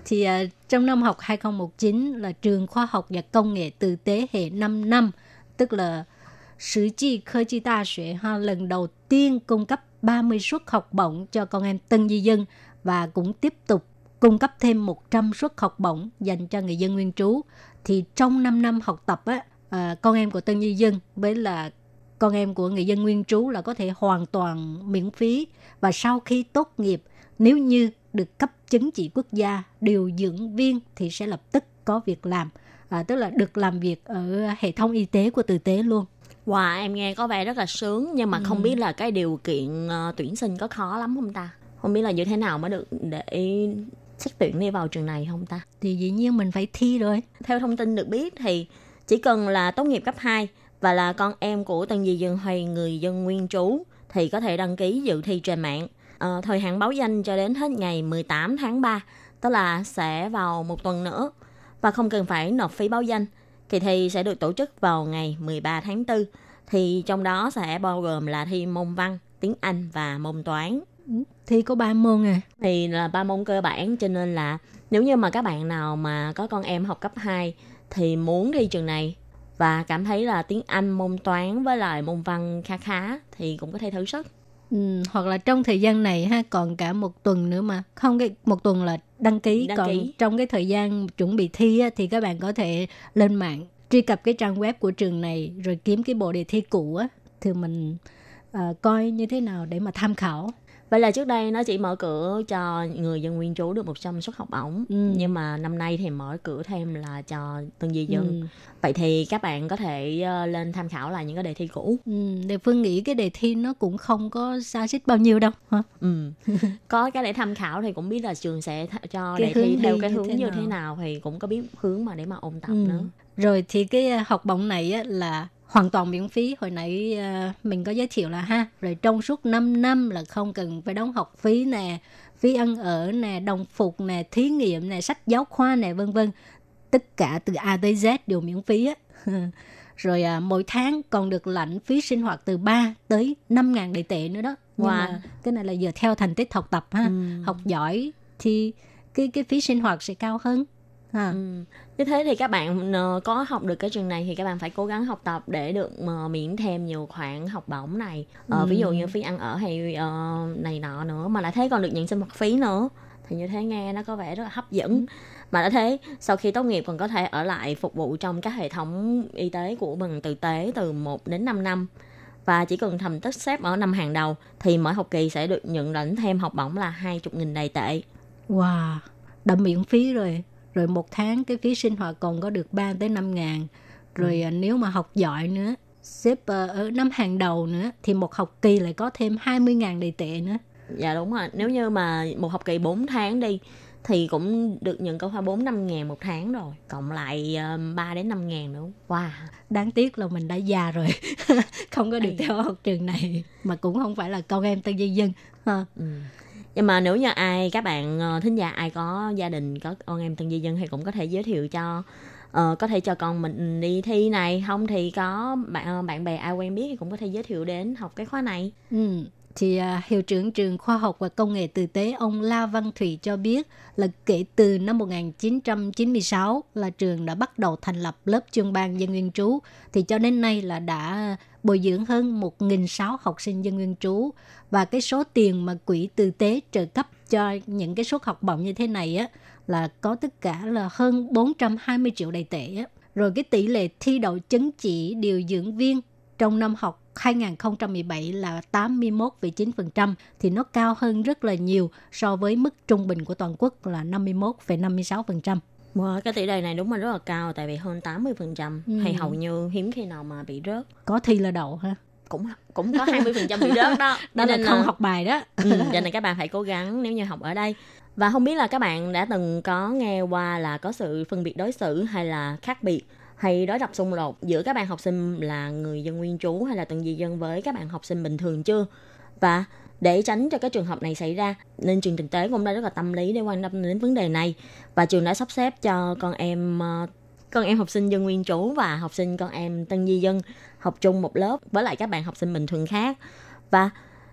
thì à, trong năm học 2019 là trường khoa học và công nghệ từ tế hệ 5 năm, tức là Sử Chi Khơ Chi Đa Xuệ ha lần đầu tiên cung cấp 30 suất học bổng cho con em tân di dân và cũng tiếp tục cung cấp thêm 100 suất học bổng dành cho người dân nguyên trú. Thì trong 5 năm học tập á, à, con em của tân di dân với là con em của người dân nguyên trú là có thể hoàn toàn miễn phí và sau khi tốt nghiệp nếu như được cấp chứng chỉ quốc gia điều dưỡng viên thì sẽ lập tức có việc làm à, tức là được làm việc ở hệ thống y tế của tử tế luôn Wow, em nghe có vẻ rất là sướng nhưng mà Ừ. không biết là cái điều kiện ờ, tuyển sinh có khó lắm không ta? Không biết là như thế nào mới được để xét tuyển đi vào trường này không ta? thì dĩ nhiên mình phải thi rồi Theo thông tin được biết thì chỉ cần là tốt nghiệp cấp 2 và là con em của tân di dân hay người dân nguyên trú thì có thể đăng ký dự thi trên mạng. Ờ, thời hạn báo danh cho đến hết ngày 18 tháng 3, tức là sẽ vào một tuần nữa và không cần phải nộp phí báo danh. Kỳ thi sẽ được tổ chức vào ngày 13 tháng 4 thì trong đó sẽ bao gồm là thi môn văn, tiếng Anh và môn toán thi có ba môn à thì là ba môn cơ bản cho nên là nếu như mà các bạn nào mà có con em học cấp 2 thì muốn thi trường này và cảm thấy là tiếng Anh môn toán với lại môn văn khá khá thì cũng có thể thử sức. Ừ, hoặc là trong thời gian này ha còn cả một tuần nữa mà. Không cái một tuần là đăng ký. Đăng còn ký. trong cái thời gian chuẩn bị thi á, thì các bạn có thể lên mạng truy cập cái trang web của trường này rồi kiếm cái bộ đề thi cũ á thì mình à, coi như thế nào để mà tham khảo Vậy là trước đây nó chỉ mở cửa cho người dân nguyên trú được 100 suất học bổng Ừ. nhưng mà năm nay thì mở cửa thêm là cho tân di dân. Ừ. Vậy thì các bạn có thể ờ, lên tham khảo lại những cái đề thi cũ. Ừ, để Phương nghĩ cái đề thi nó cũng không có xa xích bao nhiêu đâu hả? Ừ. có cái để tham khảo thì cũng biết là trường sẽ th- cho Cái đề thi theo cái như hướng thế như thế nào thì cũng có biết hướng mà để mà ôn tập Ừ. nữa. Rồi thì cái à, học bổng này á, là hoàn toàn miễn phí. Hồi nãy à, mình có giới thiệu là ha. Rồi trong suốt 5 năm là không cần phải đóng học phí nè, phí ăn ở nè, đồng phục nè, thí nghiệm nè, sách giáo khoa nè, vân vân. Tất cả từ A tới Z đều miễn phí á. Rồi à, mỗi tháng còn được lãnh phí sinh hoạt từ 3 tới 5 ngàn đầy tệ nữa đó. Nhưng Wow. mà cái này là giờ theo thành tích học tập ha. Ừ. Học giỏi thì cái cái phí sinh hoạt sẽ cao hơn. Ha. Ừ. Như thế thì các bạn có học được cái trường này thì các bạn phải cố gắng học tập để được ờ, miễn thêm nhiều khoản học bổng này. Ờ, Ừ. Ví dụ như phí ăn ở hay ờ, này nọ nữa mà đã thế còn được nhận sinh hoạt phí nữa thì như thế nghe nó có vẻ rất là hấp dẫn. Mà đã thế sau khi tốt nghiệp còn có thể ở lại phục vụ trong các hệ thống y tế của bằng tử tế từ 1 đến 5 năm. Và chỉ cần thành tích xếp ở năm hàng đầu thì mỗi học kỳ sẽ được nhận lãnh thêm học bổng là 20.000 đầy tệ. Wow, đã miễn phí rồi. Rồi một tháng cái phí sinh hoạt còn có được 3 tới 5 ngàn. Rồi à, nếu mà học giỏi nữa, xếp ờ, ở năm hàng đầu nữa thì một học kỳ lại có thêm 20 ngàn đầy tệ nữa. Dạ đúng rồi. Nếu như mà một học kỳ 4 tháng đi thì cũng được nhận câu hoa 4 5 ngàn một tháng rồi. Cộng lại uh, 3 đến 5 ngàn nữa. Wow. Đáng tiếc là mình đã già rồi. không có được theo học trường này. Mà cũng không phải là con em tân di dân. Ha. Ừ. Nhưng mà nếu như ai các bạn ờ, thính giả ai có gia đình có con em tân di dân thì cũng có thể giới thiệu cho uh, có thể cho con mình ừ, đi thi này không thì có bạn ờ, bạn bè ai quen biết thì cũng có thể giới thiệu đến học cái khóa này Ừ. Thì uh, hiệu trưởng trường khoa học và công nghệ từ tế ông La Văn Thủy cho biết là kể từ năm 1996 là trường đã bắt đầu thành lập lớp chuyên ban dân nguyên trú thì cho đến nay là đã bồi dưỡng hơn 1.600 học sinh dân nguyên trú và cái số tiền mà quỹ từ tế trợ cấp cho những cái suất học bổng như thế này á là có tất cả là hơn 420 triệu đầy tệ á. Rồi cái tỷ lệ thi đậu chứng chỉ điều dưỡng viên trong năm học 2017 là 81,9% thì nó cao hơn rất là nhiều so với mức trung bình của toàn quốc là 51,56%. Wow, cái tỷ lệ này đúng là rất là cao tại vì hơn 80% Ừ. hay hầu như hiếm khi nào mà bị rớt Có thi là đậu ha. cũng cũng có 20% bị rớt đó Đó Cho là nên không học bài đó. ừ, cho nên các bạn phải cố gắng nếu như học ở đây và không biết là các bạn đã từng có nghe qua là có sự phân biệt đối xử hay là khác biệt hay đối lập xung đột giữa các bạn học sinh là người dân nguyên trú hay là từng di dân với các bạn học sinh bình thường chưa và để tránh cho cái trường hợp này xảy ra. Nên trường thực tế cũng đã rất là tâm lý để quan tâm đến vấn đề này. Và trường đã sắp xếp cho con em ờ, con em học sinh dân nguyên trú và học sinh con em tân di dân học chung một lớp với lại các bạn học sinh bình thường khác. Và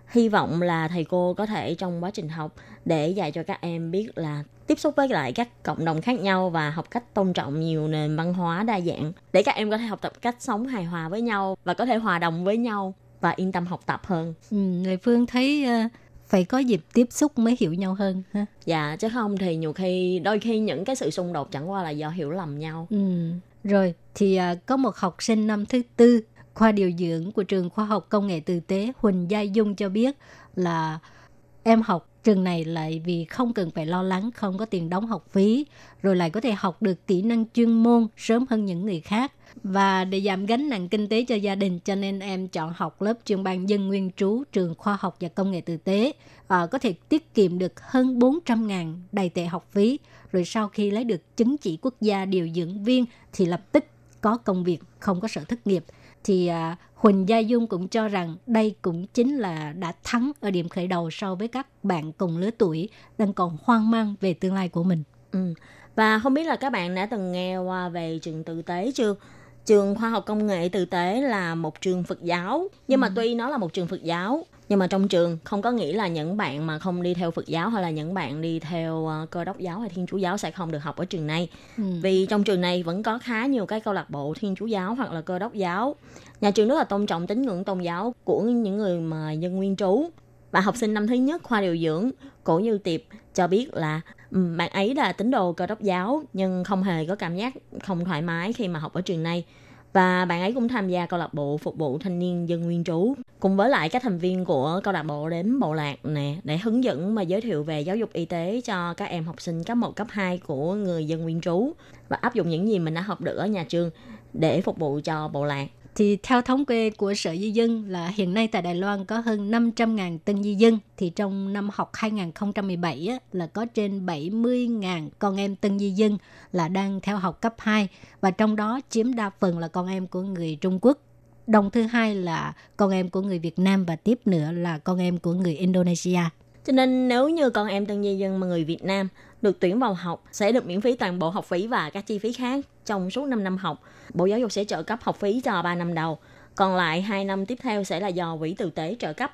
hy vọng là thầy cô có thể trong quá trình học để dạy cho các em biết là tiếp xúc với lại các cộng đồng khác nhau và học cách tôn trọng nhiều nền văn hóa đa dạng để các em có thể học tập cách sống hài hòa với nhau và có thể hòa đồng với nhau và yên tâm học tập hơn. Ừ, Lê Phương thấy ờ, phải có dịp tiếp xúc mới hiểu nhau hơn ha. Dạ chứ không thì nhiều khi đôi khi những cái sự xung đột chẳng qua là do hiểu lầm nhau. Ừ. Rồi thì à, có một học sinh năm thứ tư khoa điều dưỡng của trường khoa học công nghệ từ tế Huỳnh Gia Dung cho biết là em học trường này lại vì không cần phải lo lắng không có tiền đóng học phí rồi lại có thể học được kỹ năng chuyên môn sớm hơn những người khác và để giảm gánh nặng kinh tế cho gia đình cho nên em chọn học lớp chuyên ban dân nguyên trú trường khoa học và công nghệ tử tế à, có thể tiết kiệm được hơn 400 ngàn đầy tệ học phí rồi sau khi lấy được chứng chỉ quốc gia điều dưỡng viên thì lập tức có công việc không có sở thất nghiệp thì à, Huỳnh Gia Dung cũng cho rằng đây cũng chính là đã thắng ở điểm khởi đầu so với các bạn cùng lứa tuổi đang còn hoang mang về tương lai của mình. Ừ. Và không biết là các bạn đã từng nghe qua về trường tự tế chưa? Trường khoa học công nghệ tự tế là một trường Phật giáo, nhưng mà tuy nó là một trường Phật giáo, nhưng mà trong trường không có nghĩa là những bạn mà không đi theo Phật giáo hay là những bạn đi theo ờ, cơ đốc giáo hay thiên chúa giáo sẽ không được học ở trường này. Ừ. Vì trong trường này vẫn có khá nhiều cái câu lạc bộ thiên chúa giáo hoặc là cơ đốc giáo. Nhà trường rất là tôn trọng tín ngưỡng tôn giáo của những người mà dân nguyên trú. Và học sinh năm thứ nhất khoa điều dưỡng, Cổ Như Tiệp cho biết là ừ, bạn ấy là tín đồ cơ đốc giáo nhưng không hề có cảm giác không thoải mái khi mà học ở trường này. Và bạn ấy cũng tham gia câu lạc bộ phục vụ thanh niên dân nguyên trú cùng với lại các thành viên của câu lạc bộ đến bộ lạc nè để hướng dẫn và giới thiệu về giáo dục y tế cho các em học sinh cấp 1, cấp 2 của người dân nguyên trú và áp dụng những gì mình đã học được ở nhà trường để phục vụ cho bộ lạc. Thì theo thống kê của Sở Di dân là hiện nay tại Đài Loan có hơn 500.000 tân di dân. Thì trong năm học 2017 á, là có trên 70.000 con em tân di dân là đang theo học cấp 2. Và trong đó chiếm đa phần là con em của người Trung Quốc. Đồng thứ hai là con em của người Việt Nam và tiếp nữa là con em của người Indonesia. Cho nên nếu như con em tân di dân mà người Việt Nam được tuyển vào học sẽ được miễn phí toàn bộ học phí và các chi phí khác trong suốt 5 năm học. Bộ Giáo dục sẽ trợ cấp học phí cho 3 năm đầu. Còn lại 2 năm tiếp theo sẽ là do quỹ tử tế trợ cấp.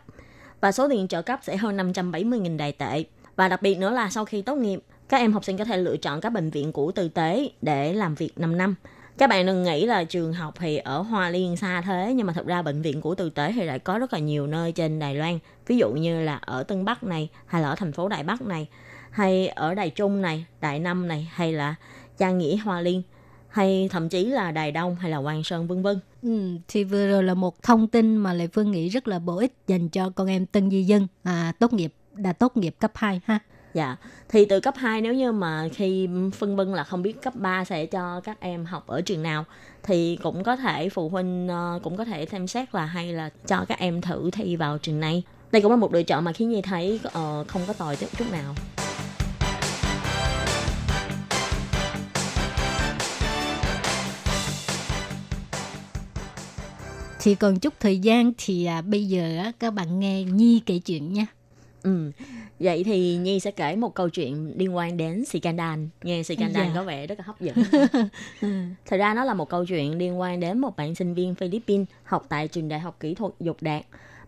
Và số tiền trợ cấp sẽ hơn 570.000 đài tệ. Và đặc biệt nữa là sau khi tốt nghiệp, các em học sinh có thể lựa chọn các bệnh viện của tử tế để làm việc 5 năm. Các bạn đừng nghĩ là trường học thì ở Hoa Liên xa thế nhưng mà thật ra bệnh viện của tử tế thì lại có rất là nhiều nơi trên Đài Loan. Ví dụ như là ở Tân Bắc này hay là ở thành phố Đài Bắc này hay ở Đài Trung này, Đại Nam này hay là Trang Nghĩa Hoa Liên hay thậm chí là Đài Đông hay là Hoàng Sơn vân vân. Ừ, thì vừa rồi là một thông tin mà Lệ Phương nghĩ rất là bổ ích dành cho con em tân di dân à, tốt nghiệp đã tốt nghiệp cấp 2 ha. Dạ, thì từ cấp 2 nếu như mà khi phân vân là không biết cấp 3 sẽ cho các em học ở trường nào thì cũng có thể phụ huynh ờ, cũng có thể xem xét là hay là cho các em thử thi vào trường này. đây cũng là một lựa chọn mà khiến Nhi thấy uh, không có tồi chút chút nào. Thì còn chút thời gian thì à, bây giờ á, các bạn nghe Nhi kể chuyện nha. Ừ. Vậy thì Nhi sẽ kể một câu chuyện liên quan đến scandal. Nghe scandal Dạ. có vẻ rất là hấp dẫn. Thật ra nó là một câu chuyện liên quan đến một bạn sinh viên Philippines học tại trường đại học kỹ thuật Dục Đạt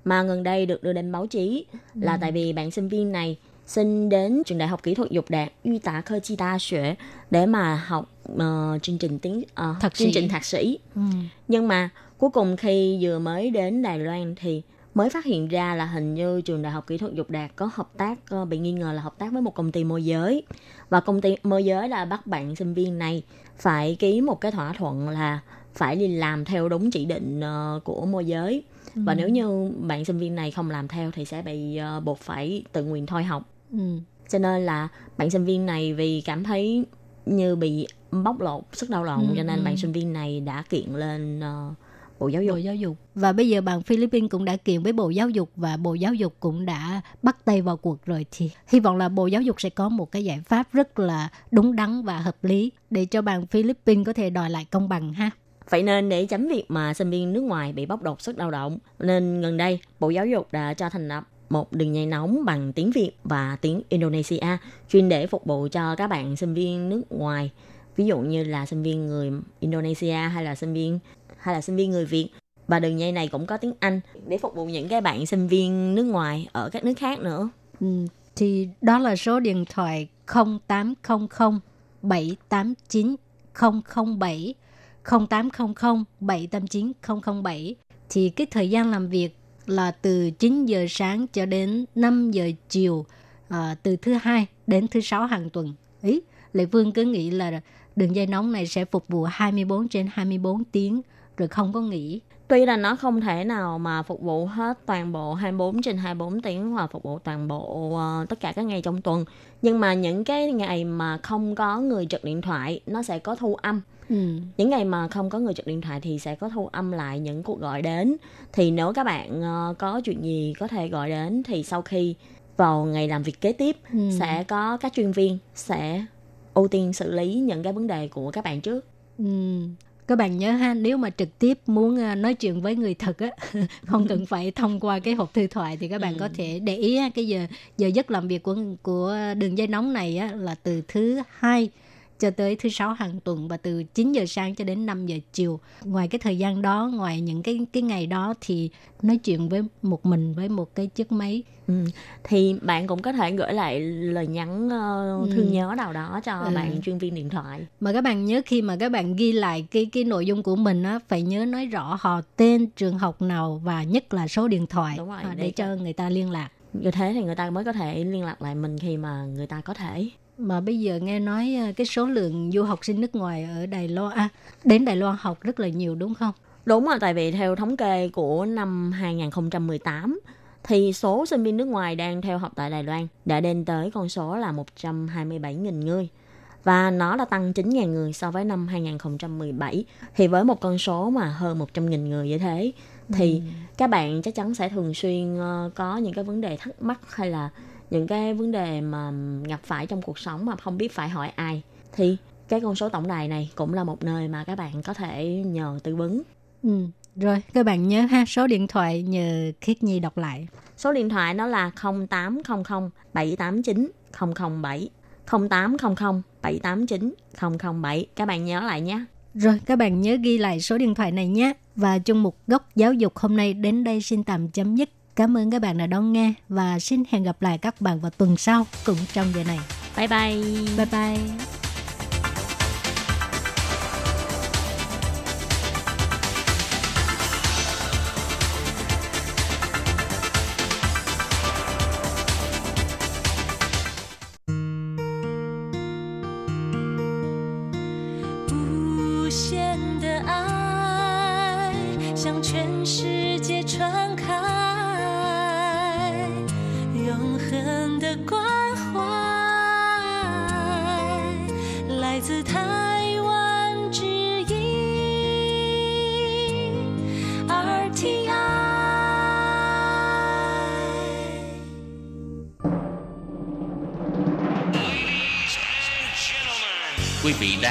mà gần đây được đưa lên báo chí là tại vì bạn sinh viên này xin đến trường đại học kỹ thuật Dục Đạt Uy tá Cơ Chi Đa Xuế để mà học ờ, chương trình tiếng Thạc chương sĩ. trình thạc sĩ. Ừ. Nhưng mà cuối cùng khi vừa mới đến Đài Loan thì mới phát hiện ra là hình như trường đại học kỹ thuật Dục Đạt có hợp tác ờ, bị nghi ngờ là hợp tác với một công ty môi giới và công ty môi giới đã bắt bạn sinh viên này phải ký một cái thỏa thuận là phải đi làm theo đúng chỉ định ờ, của môi giới và nếu như bạn sinh viên này không làm theo thì sẽ bị ờ, buộc phải tự nguyện thôi học Ừ. cho nên là bạn sinh viên này vì cảm thấy như bị bóc lột sức lao động Ừ, cho nên ừ. bạn sinh viên này đã kiện lên ờ, bộ giáo dục Bộ Giáo dục. Và bây giờ bạn Philippines cũng đã kiện với Bộ Giáo dục và Bộ Giáo dục cũng đã bắt tay vào cuộc rồi thì hy vọng là Bộ Giáo dục sẽ có một cái giải pháp rất là đúng đắn và hợp lý để cho bạn Philippines có thể đòi lại công bằng ha. Vậy nên để tránh việc mà sinh viên nước ngoài bị bóc lột sức lao động, nên gần đây Bộ Giáo dục đã cho thành lập một đường dây nóng bằng tiếng Việt và tiếng Indonesia chuyên để phục vụ cho các bạn sinh viên nước ngoài. Ví dụ như là sinh viên người Indonesia hay là sinh viên hay là sinh viên người Việt. Và đường dây này cũng có tiếng Anh để phục vụ những cái bạn sinh viên nước ngoài ở các nước khác nữa. Ừ, thì đó là số điện thoại 0800 789 007 0800 789 007 thì cái thời gian làm việc là từ 9 giờ sáng cho đến 5 giờ chiều à, từ thứ hai đến thứ sáu hàng tuần. Ý, Lệ Phương cứ nghĩ là đường dây nóng này sẽ phục vụ 24 trên 24 tiếng rồi không có nghỉ. Tuy là nó không thể nào mà phục vụ hết toàn bộ 24 trên 24 tiếng hoặc phục vụ toàn bộ ờ, tất cả các ngày trong tuần. Nhưng mà những cái ngày mà không có người trực điện thoại nó sẽ có thu âm. Ừ. Những ngày mà không có người trực điện thoại thì sẽ có thu âm lại những cuộc gọi đến. Thì nếu các bạn ờ, có chuyện gì có thể gọi đến thì sau khi vào ngày làm việc kế tiếp Ừ. sẽ có các chuyên viên sẽ ưu tiên xử lý những cái vấn đề của các bạn trước. Ừ. Các bạn nhớ ha, nếu mà trực tiếp muốn à, nói chuyện với người thật á, không cần phải thông qua cái hộp thư thoại thì các bạn có thể để ý cái giờ giờ giấc làm việc của của đường dây nóng này á, là từ thứ hai cho tới thứ sáu hàng tuần và từ 9 giờ sáng cho đến 5 giờ chiều. Ngoài cái thời gian đó, ngoài những cái cái ngày đó thì nói chuyện với một mình với một cái chiếc máy. Ừ. Thì bạn cũng có thể gửi lại lời nhắn Ừ. thương nhớ nào đó cho Ừ. bạn chuyên viên điện thoại. Mà các bạn nhớ khi mà các bạn ghi lại cái cái nội dung của mình á phải nhớ nói rõ họ tên, trường học nào và nhất là số điện thoại Đúng rồi, để để cho người ta liên lạc. Như thế thì người ta mới có thể liên lạc lại mình khi mà người ta có thể. Mà bây giờ nghe nói à, cái số lượng du học sinh nước ngoài ở Đài Loan à, đến Đài Loan học rất là nhiều đúng không? Đúng rồi, tại vì theo thống kê của năm 2018 thì số sinh viên nước ngoài đang theo học tại Đài Loan đã lên tới con số là 127.000 người. Và nó đã tăng 9.000 người so với năm 2017. Thì với một con số mà hơn 100.000 người như thế thì các bạn chắc chắn sẽ thường xuyên ờ, có những cái vấn đề thắc mắc hay là những cái vấn đề mà gặp phải trong cuộc sống mà không biết phải hỏi ai. Thì cái con số tổng đài này cũng là một nơi mà các bạn có thể nhờ tư vấn. Ừ. Rồi các bạn nhớ ha số điện thoại nhờ Khiết Nhi đọc lại. Số điện thoại nó là 0800 789 007 0800 789 007. Các bạn nhớ lại nhé. Rồi các bạn nhớ ghi lại số điện thoại này nhé. Và chung mục góc giáo dục hôm nay đến đây xin tạm chấm dứt. Cảm ơn các bạn đã đón nghe và xin hẹn gặp lại các bạn vào tuần sau cũng trong giờ này. Bye bye. Bye bye.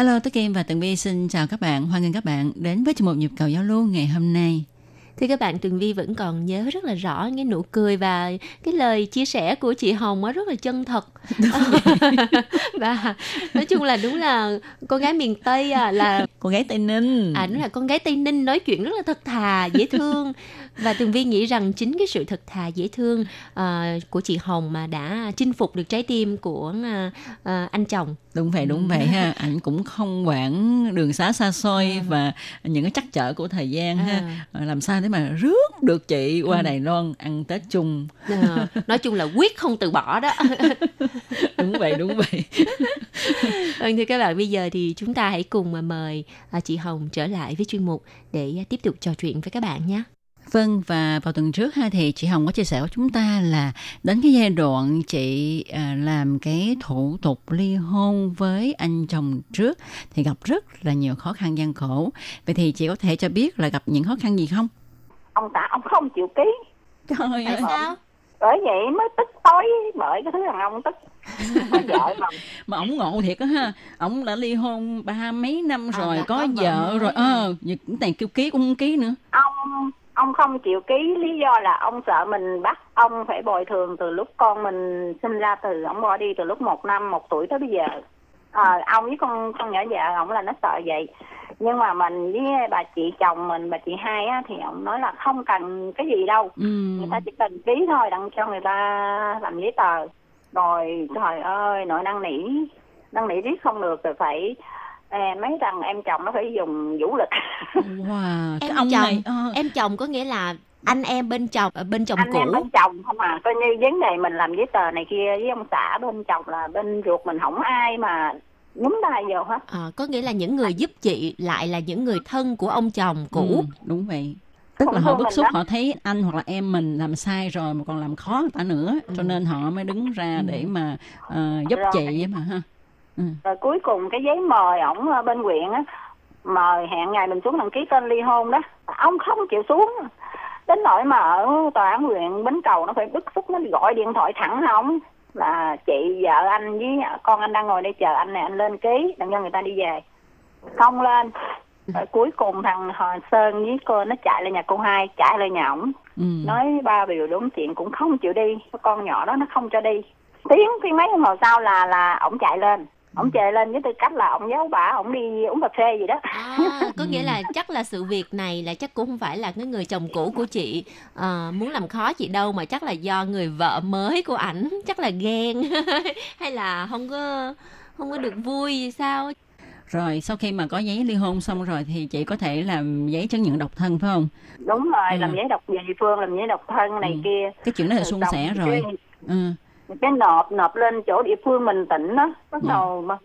Hello, tôi Kim và Tường Vi xin chào các bạn. Hoan nghênh các bạn đến với chương mục Nhịp cầu giao lưu ngày hôm nay. Thì các bạn Tường Vi vẫn còn nhớ rất là rõ cái nụ cười và cái lời chia sẻ của chị Hồng á rất là chân thật. và nói chung là đúng là con gái miền Tây à, là Cô gái Tây Ninh. à đúng là con gái Tây Ninh nói chuyện rất là thật thà, dễ thương. Và Tường Vi nghĩ rằng chính cái sự thật thà dễ thương à, của chị Hồng mà đã chinh phục được trái tim của à, à, anh chồng. Đúng vậy, đúng vậy ha. Anh cũng không quản đường xá xa xôi và những cái trắc trở của thời gian ha. Ờ, Làm sao để mà rước được chị qua Đài Loan ăn Tết chung. À, nói chung là quyết không từ bỏ đó. Đúng vậy, đúng vậy. Vâng thưa các bạn, bây giờ thì chúng ta hãy cùng mà mời à, chị Hồng trở lại với chuyên mục để à, tiếp tục trò chuyện với các bạn nhé. Vâng và vào tuần trước ha thì chị Hồng có chia sẻ với chúng ta là đến cái giai đoạn chị à, làm cái thủ tục ly hôn với anh chồng trước thì gặp rất là nhiều khó khăn gian khổ. Vậy thì chị có thể cho biết là gặp những khó khăn gì không? Ông xã ông không chịu ký Trời ơi, sao? bởi vậy mới tức tối bởi cái thứ thằng ông tức vợ mà mà ổng ngộ thiệt á ha. Ổng đã ly hôn ba mấy năm rồi, là có có vợ rồi. Ờ, những cái này kêu ký cũng không ký nữa. ông ông không chịu ký lý do là ông sợ mình bắt ông phải bồi thường từ lúc con mình sinh ra từ ông bỏ đi từ lúc một năm một tuổi tới bây giờ à, ông với con con nhỏ vợ ông là nó sợ vậy. Nhưng mà mình với bà chị chồng mình bà chị hai á thì ông nói là không cần cái gì đâu. Ừ. người ta chỉ cần ký thôi đặng cho người ta làm giấy tờ. Rồi trời ơi nội năn nỉ năn nỉ riết không được rồi phải à, mấy rằng em chồng nó phải dùng vũ lực. Wow, cái Em ông chồng, này ờ, em chồng có nghĩa là anh em bên chồng ở bên chồng anh em cũ. bên chồng không à coi như vấn đề mình làm giấy tờ này kia với ông xã bên chồng là bên ruột mình không ai mà nhúng tay vô hết Ờ, có nghĩa là những người giúp chị lại là những người thân của ông chồng cũ. Ừ, đúng vậy tức Không là họ bức xúc lắm. họ thấy anh hoặc là em mình làm sai rồi mà còn làm khó người ta nữa Ừ. cho nên họ mới đứng ra để mà ờ, giúp Rồi. chị mà ha ừ. rồi cuối cùng cái giấy mời ổng ở bên huyện á mời hẹn ngày mình xuống đăng ký tên ly hôn đó ông không chịu xuống đến nỗi mà ở tòa án huyện bến cầu nó phải bức xúc nó gọi điện thoại thẳng không là chị vợ anh với con anh đang ngồi đây chờ anh này anh lên ký đặng cho người ta đi về. Không lên. Rồi cuối cùng thằng Hòa Sơn với cô nó chạy lên nhà cô hai chạy lên nhà ổng. Ừ. nói ba điều đúng chuyện cũng không chịu đi. Con nhỏ đó nó không cho đi. Tiếng tiếng mấy hôm sau là là ổng chạy lên ổng chạy lên với tư cách là ổng giáo bả ổng đi uống cà phê gì đó. À, có nghĩa là chắc là sự việc này là chắc cũng không phải là cái người chồng cũ của chị ờ, muốn làm khó chị đâu mà chắc là do người vợ mới của ảnh chắc là ghen hay là không có không có được vui gì sao? Rồi sau khi mà có giấy ly hôn xong rồi thì chị có thể làm giấy chứng nhận độc thân phải không? Đúng rồi Ừ. làm giấy độc về địa phương làm giấy độc thân này Ừ. kia. Cái chuyện đó là suôn sẻ rồi. ừ. Cái nộp nộp lên chỗ địa phương mình tỉnh đó bắt Ừ. đầu mà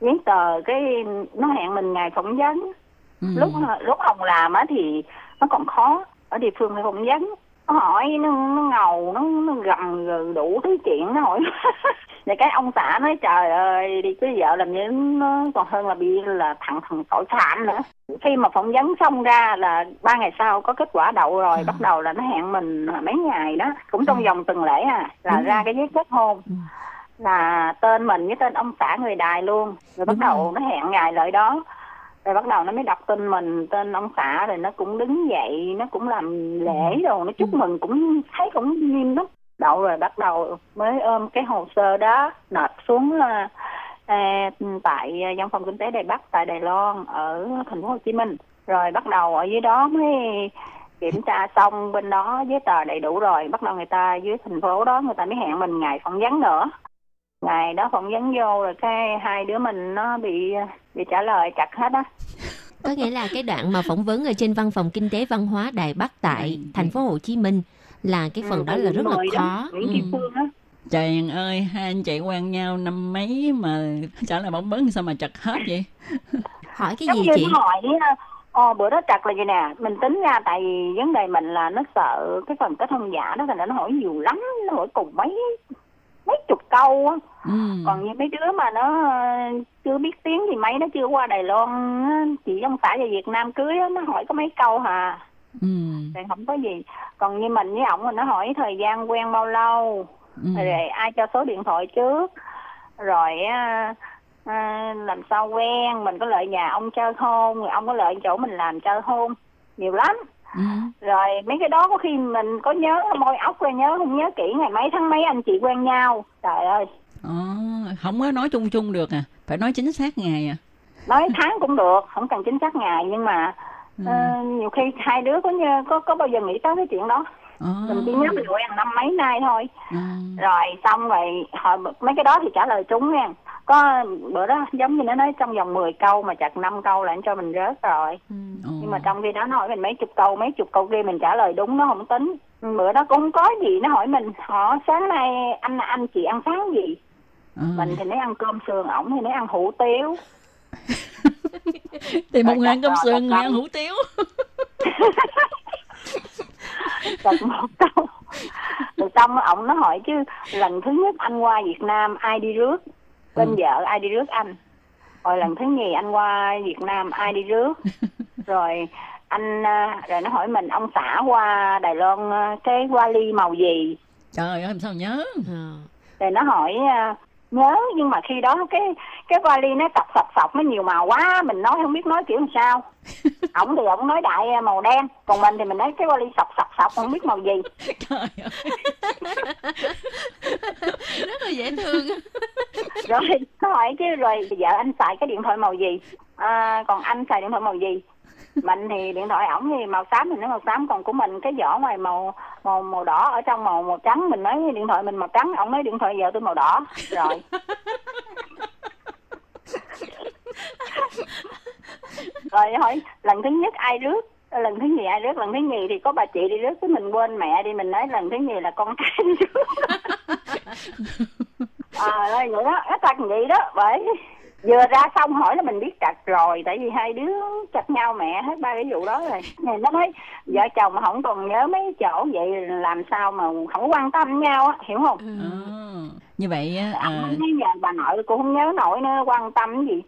giấy tờ cái nó hẹn mình ngày phỏng vấn Ừ. lúc lúc hồng làm á thì nó còn khó ở địa phương phải phỏng vấn nó hỏi nó, nó ngầu nó, nó gầm gừ đủ thứ chuyện nó hỏi thì cái ông xã nói trời ơi đi cưới vợ làm như nó còn hơn là bị là thằng thằng tội phạm nữa khi mà phỏng vấn xong ra là ba ngày sau có kết quả đậu rồi À. bắt đầu là nó hẹn mình mấy ngày đó cũng trong vòng tuần lễ à là Đúng ra rồi. cái giấy kết hôn Ừ. là tên mình với tên ông xã người đài luôn rồi bắt Đúng đầu rồi. nó hẹn ngày lại đó rồi bắt đầu nó mới đọc tên mình tên ông xã rồi nó cũng đứng dậy nó cũng làm lễ đồ nó chúc mừng cũng thấy cũng nghiêm lắm đậu rồi bắt đầu mới ôm cái hồ sơ đó nộp xuống à, à, tại văn phòng kinh tế Đài Bắc tại Đài Loan ở thành phố Hồ Chí Minh. Rồi bắt đầu ở dưới đó mới kiểm tra xong bên đó giấy tờ đầy đủ rồi bắt đầu người ta dưới thành phố đó người ta mới hẹn mình ngày phỏng vấn nữa. Ngày đó phỏng vấn vô rồi cái hai đứa mình nó bị bị trả lời chặt hết á. Có nghĩa là cái đoạn mà phỏng vấn ở trên văn phòng kinh tế văn hóa Đài Bắc tại thành phố Hồ Chí Minh là cái phần Ừ, đó là rất là đó, khó. Kim Ừ. Trời ơi, hai anh chị quen nhau năm mấy mà trả lời phỏng vấn sao mà chật hết vậy? hỏi cái giống gì như chị? hỏi Ồ, bữa đó trật là gì nè? Mình tính ra tại vì vấn đề mình là nó sợ cái phần kết hôn giả đó thành ra nó hỏi nhiều lắm nó hỏi cùng mấy mấy chục câu á. Ừ. còn như mấy đứa mà nó chưa biết tiếng thì mấy nó chưa qua Đài Loan chị ông xã về Việt Nam cưới á, nó hỏi có mấy câu hà. Ừ. thì không có gì. Còn như mình với ổng thì nó hỏi thời gian quen bao lâu. Ừ. rồi ai cho số điện thoại trước. Rồi à, làm sao quen. Mình có lợi nhà ông chơi hôn rồi ông có lợi chỗ mình làm chơi hôn nhiều lắm Ừ. rồi mấy cái đó có khi mình có nhớ môi óc rồi nhớ không nhớ kỹ ngày mấy tháng mấy anh chị quen nhau trời ơi Ồ, không có nói chung chung được à, phải nói chính xác ngày à. nói tháng cũng được không cần chính xác ngày nhưng mà Ừ. ờ, nhiều khi hai đứa có nhớ có có bao giờ nghĩ tới cái chuyện đó Ồ. mình chỉ nhớ mình quen năm mấy nay thôi Ừ. rồi xong rồi hỏi mấy cái đó thì trả lời trúng nha có bữa đó giống như nó nói trong vòng 10 câu mà chặt 5 câu là anh cho mình rớt rồi Ồ. nhưng mà trong khi đó nó hỏi mình mấy chục câu mấy chục câu kia mình trả lời đúng nó không tính bữa đó cũng có gì nó hỏi mình họ sáng nay anh anh chị ăn sáng gì Ờ. mình thì nói ăn cơm sườn ổng thì nói ăn hủ tiếu Thì một người ăn cơm sườn, người rồi. ăn hủ tiếu. Chặt một câu rồi xong ổng nó hỏi chứ lần thứ nhất anh qua Việt Nam ai đi rước bên Ừ. vợ ai đi rước anh rồi lần thứ nhì anh qua Việt Nam ai đi rước rồi anh à, rồi nó hỏi mình ông xã qua Đài Loan à, cái vali màu gì Trời ơi, làm sao nhớ. Ờ. rồi nó hỏi à, nhớ nhưng mà khi đó cái cái vali nó sọc sọc sọc nó nhiều màu quá mình nói không biết nói kiểu làm sao. Ổng thì ổng nói đại à, màu đen còn mình thì mình nói cái vali sọc sọc sọc không biết màu gì. Trời ơi. rất là dễ thương. Rồi hỏi chứ rồi vợ anh xài cái điện thoại màu gì? À, còn anh xài điện thoại màu gì mình thì điện thoại ổng thì màu xám thì nó màu xám còn của mình cái vỏ ngoài màu màu màu đỏ ở trong màu màu trắng mình nói điện thoại mình màu trắng ổng nói điện thoại vợ tôi màu đỏ. Rồi. Rồi hỏi lần thứ nhất ai rước? Lần thứ nhì ai rước? Lần thứ nhì thì có bà chị đi rước cái mình quên mẹ đi mình nói lần thứ nhì là con cái đi rước. À rồi vậy đó nó trật vậy đó bởi vừa ra xong hỏi là mình biết trật rồi tại vì hai đứa chặt nhau mẹ hết ba cái vụ đó rồi. Thì nó nói vợ chồng mà không còn nhớ mấy chỗ vậy làm sao mà không quan tâm nhau á hiểu không? Ờ. Như vậy á, à. à, nói nhà bà nội cũng không nhớ nổi nữa quan tâm cái gì?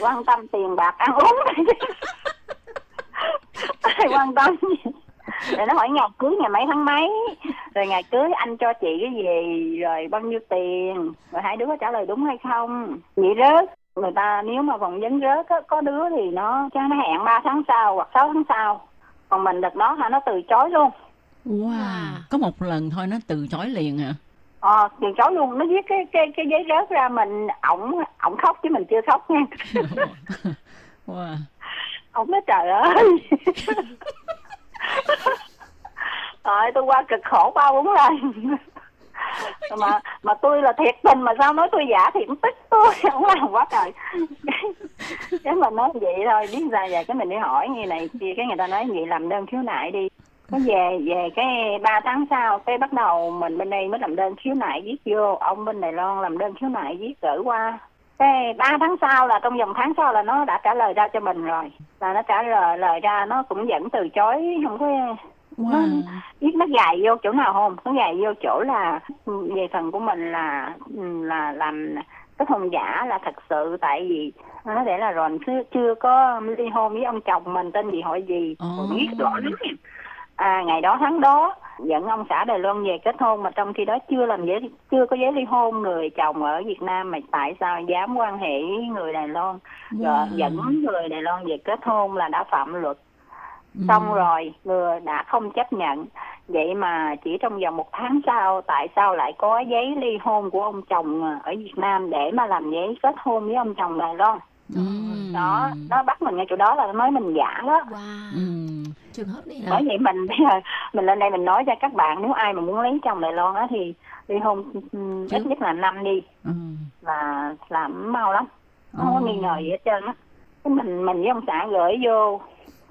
Quan tâm tiền bạc ăn uống quan tâm gì? Rồi nó hỏi ngày cưới ngày mấy tháng mấy? Rồi ngày cưới anh cho chị cái gì? Rồi bao nhiêu tiền? Rồi hai đứa có trả lời đúng hay không? Vậy rớt người ta nếu mà phỏng vấn rớt á, có đứa thì nó cho nó hẹn 3 tháng sau hoặc 6 tháng sau. Còn mình đợt đó hả nó từ chối luôn. Wow. Có một lần thôi nó từ chối liền hả? ờ từ chối luôn. Nó viết cái cái cái giấy rớt ra mình ổng ổng khóc chứ mình chưa khóc nha. Wow. ông nói trời ơi. Rồi tôi qua cực khổ ba bốn lần mà mà tôi là thiệt tình mà sao nói tôi giả thì cũng tức tôi, không làm quá trời. Cái mà nói vậy thôi, biết ra về cái mình đi hỏi như này kia, cái người ta nói vậy làm đơn khiếu nại đi. Có về về cái ba tháng sau, cái bắt đầu mình bên đây mới làm đơn khiếu nại viết vô. Ông bên Đài Loan làm đơn khiếu nại viết gửi qua. Cái ba tháng sau là, trong vòng tháng sau là nó đã trả lời ra cho mình rồi. Là nó trả lời lời ra, nó cũng vẫn từ chối, không có Wow. biết nó gài vô chỗ nào không? Nó gài vô chỗ là ừ, về phần của mình là ừ, là làm cái hôn giả là thật sự. Tại vì nó để là rồi chưa, chưa có ly hôn với ông chồng mình tên gì hỏi gì. Còn biết rõ lắm. À ngày đó tháng đó dẫn ông xã Đài Loan về kết hôn mà trong khi đó chưa làm giấy chưa có giấy ly hôn. Người chồng ở Việt Nam mà tại sao dám quan hệ với người Đài Loan? Rồi dẫn người Đài Loan về kết hôn là đã phạm luật xong rồi người đã không chấp nhận. Vậy mà chỉ trong vòng một tháng sau tại sao lại có giấy ly hôn của ông chồng ở Việt Nam để mà làm giấy kết hôn với ông chồng Đài Loan Ừm. đó nó bắt mình ngay chỗ đó là nó nói mình giả đó. Wow. Ừm. trường hợp này là bởi vậy mình bây giờ mình lên đây mình nói cho các bạn nếu ai mà muốn lấy chồng Đài Loan á thì ly hôn ừm, ít nhất là năm đi. Là làm mau lắm. Không có Ồ. nghi ngờ gì hết trơn á. Cái mình mình với ông xã gửi vô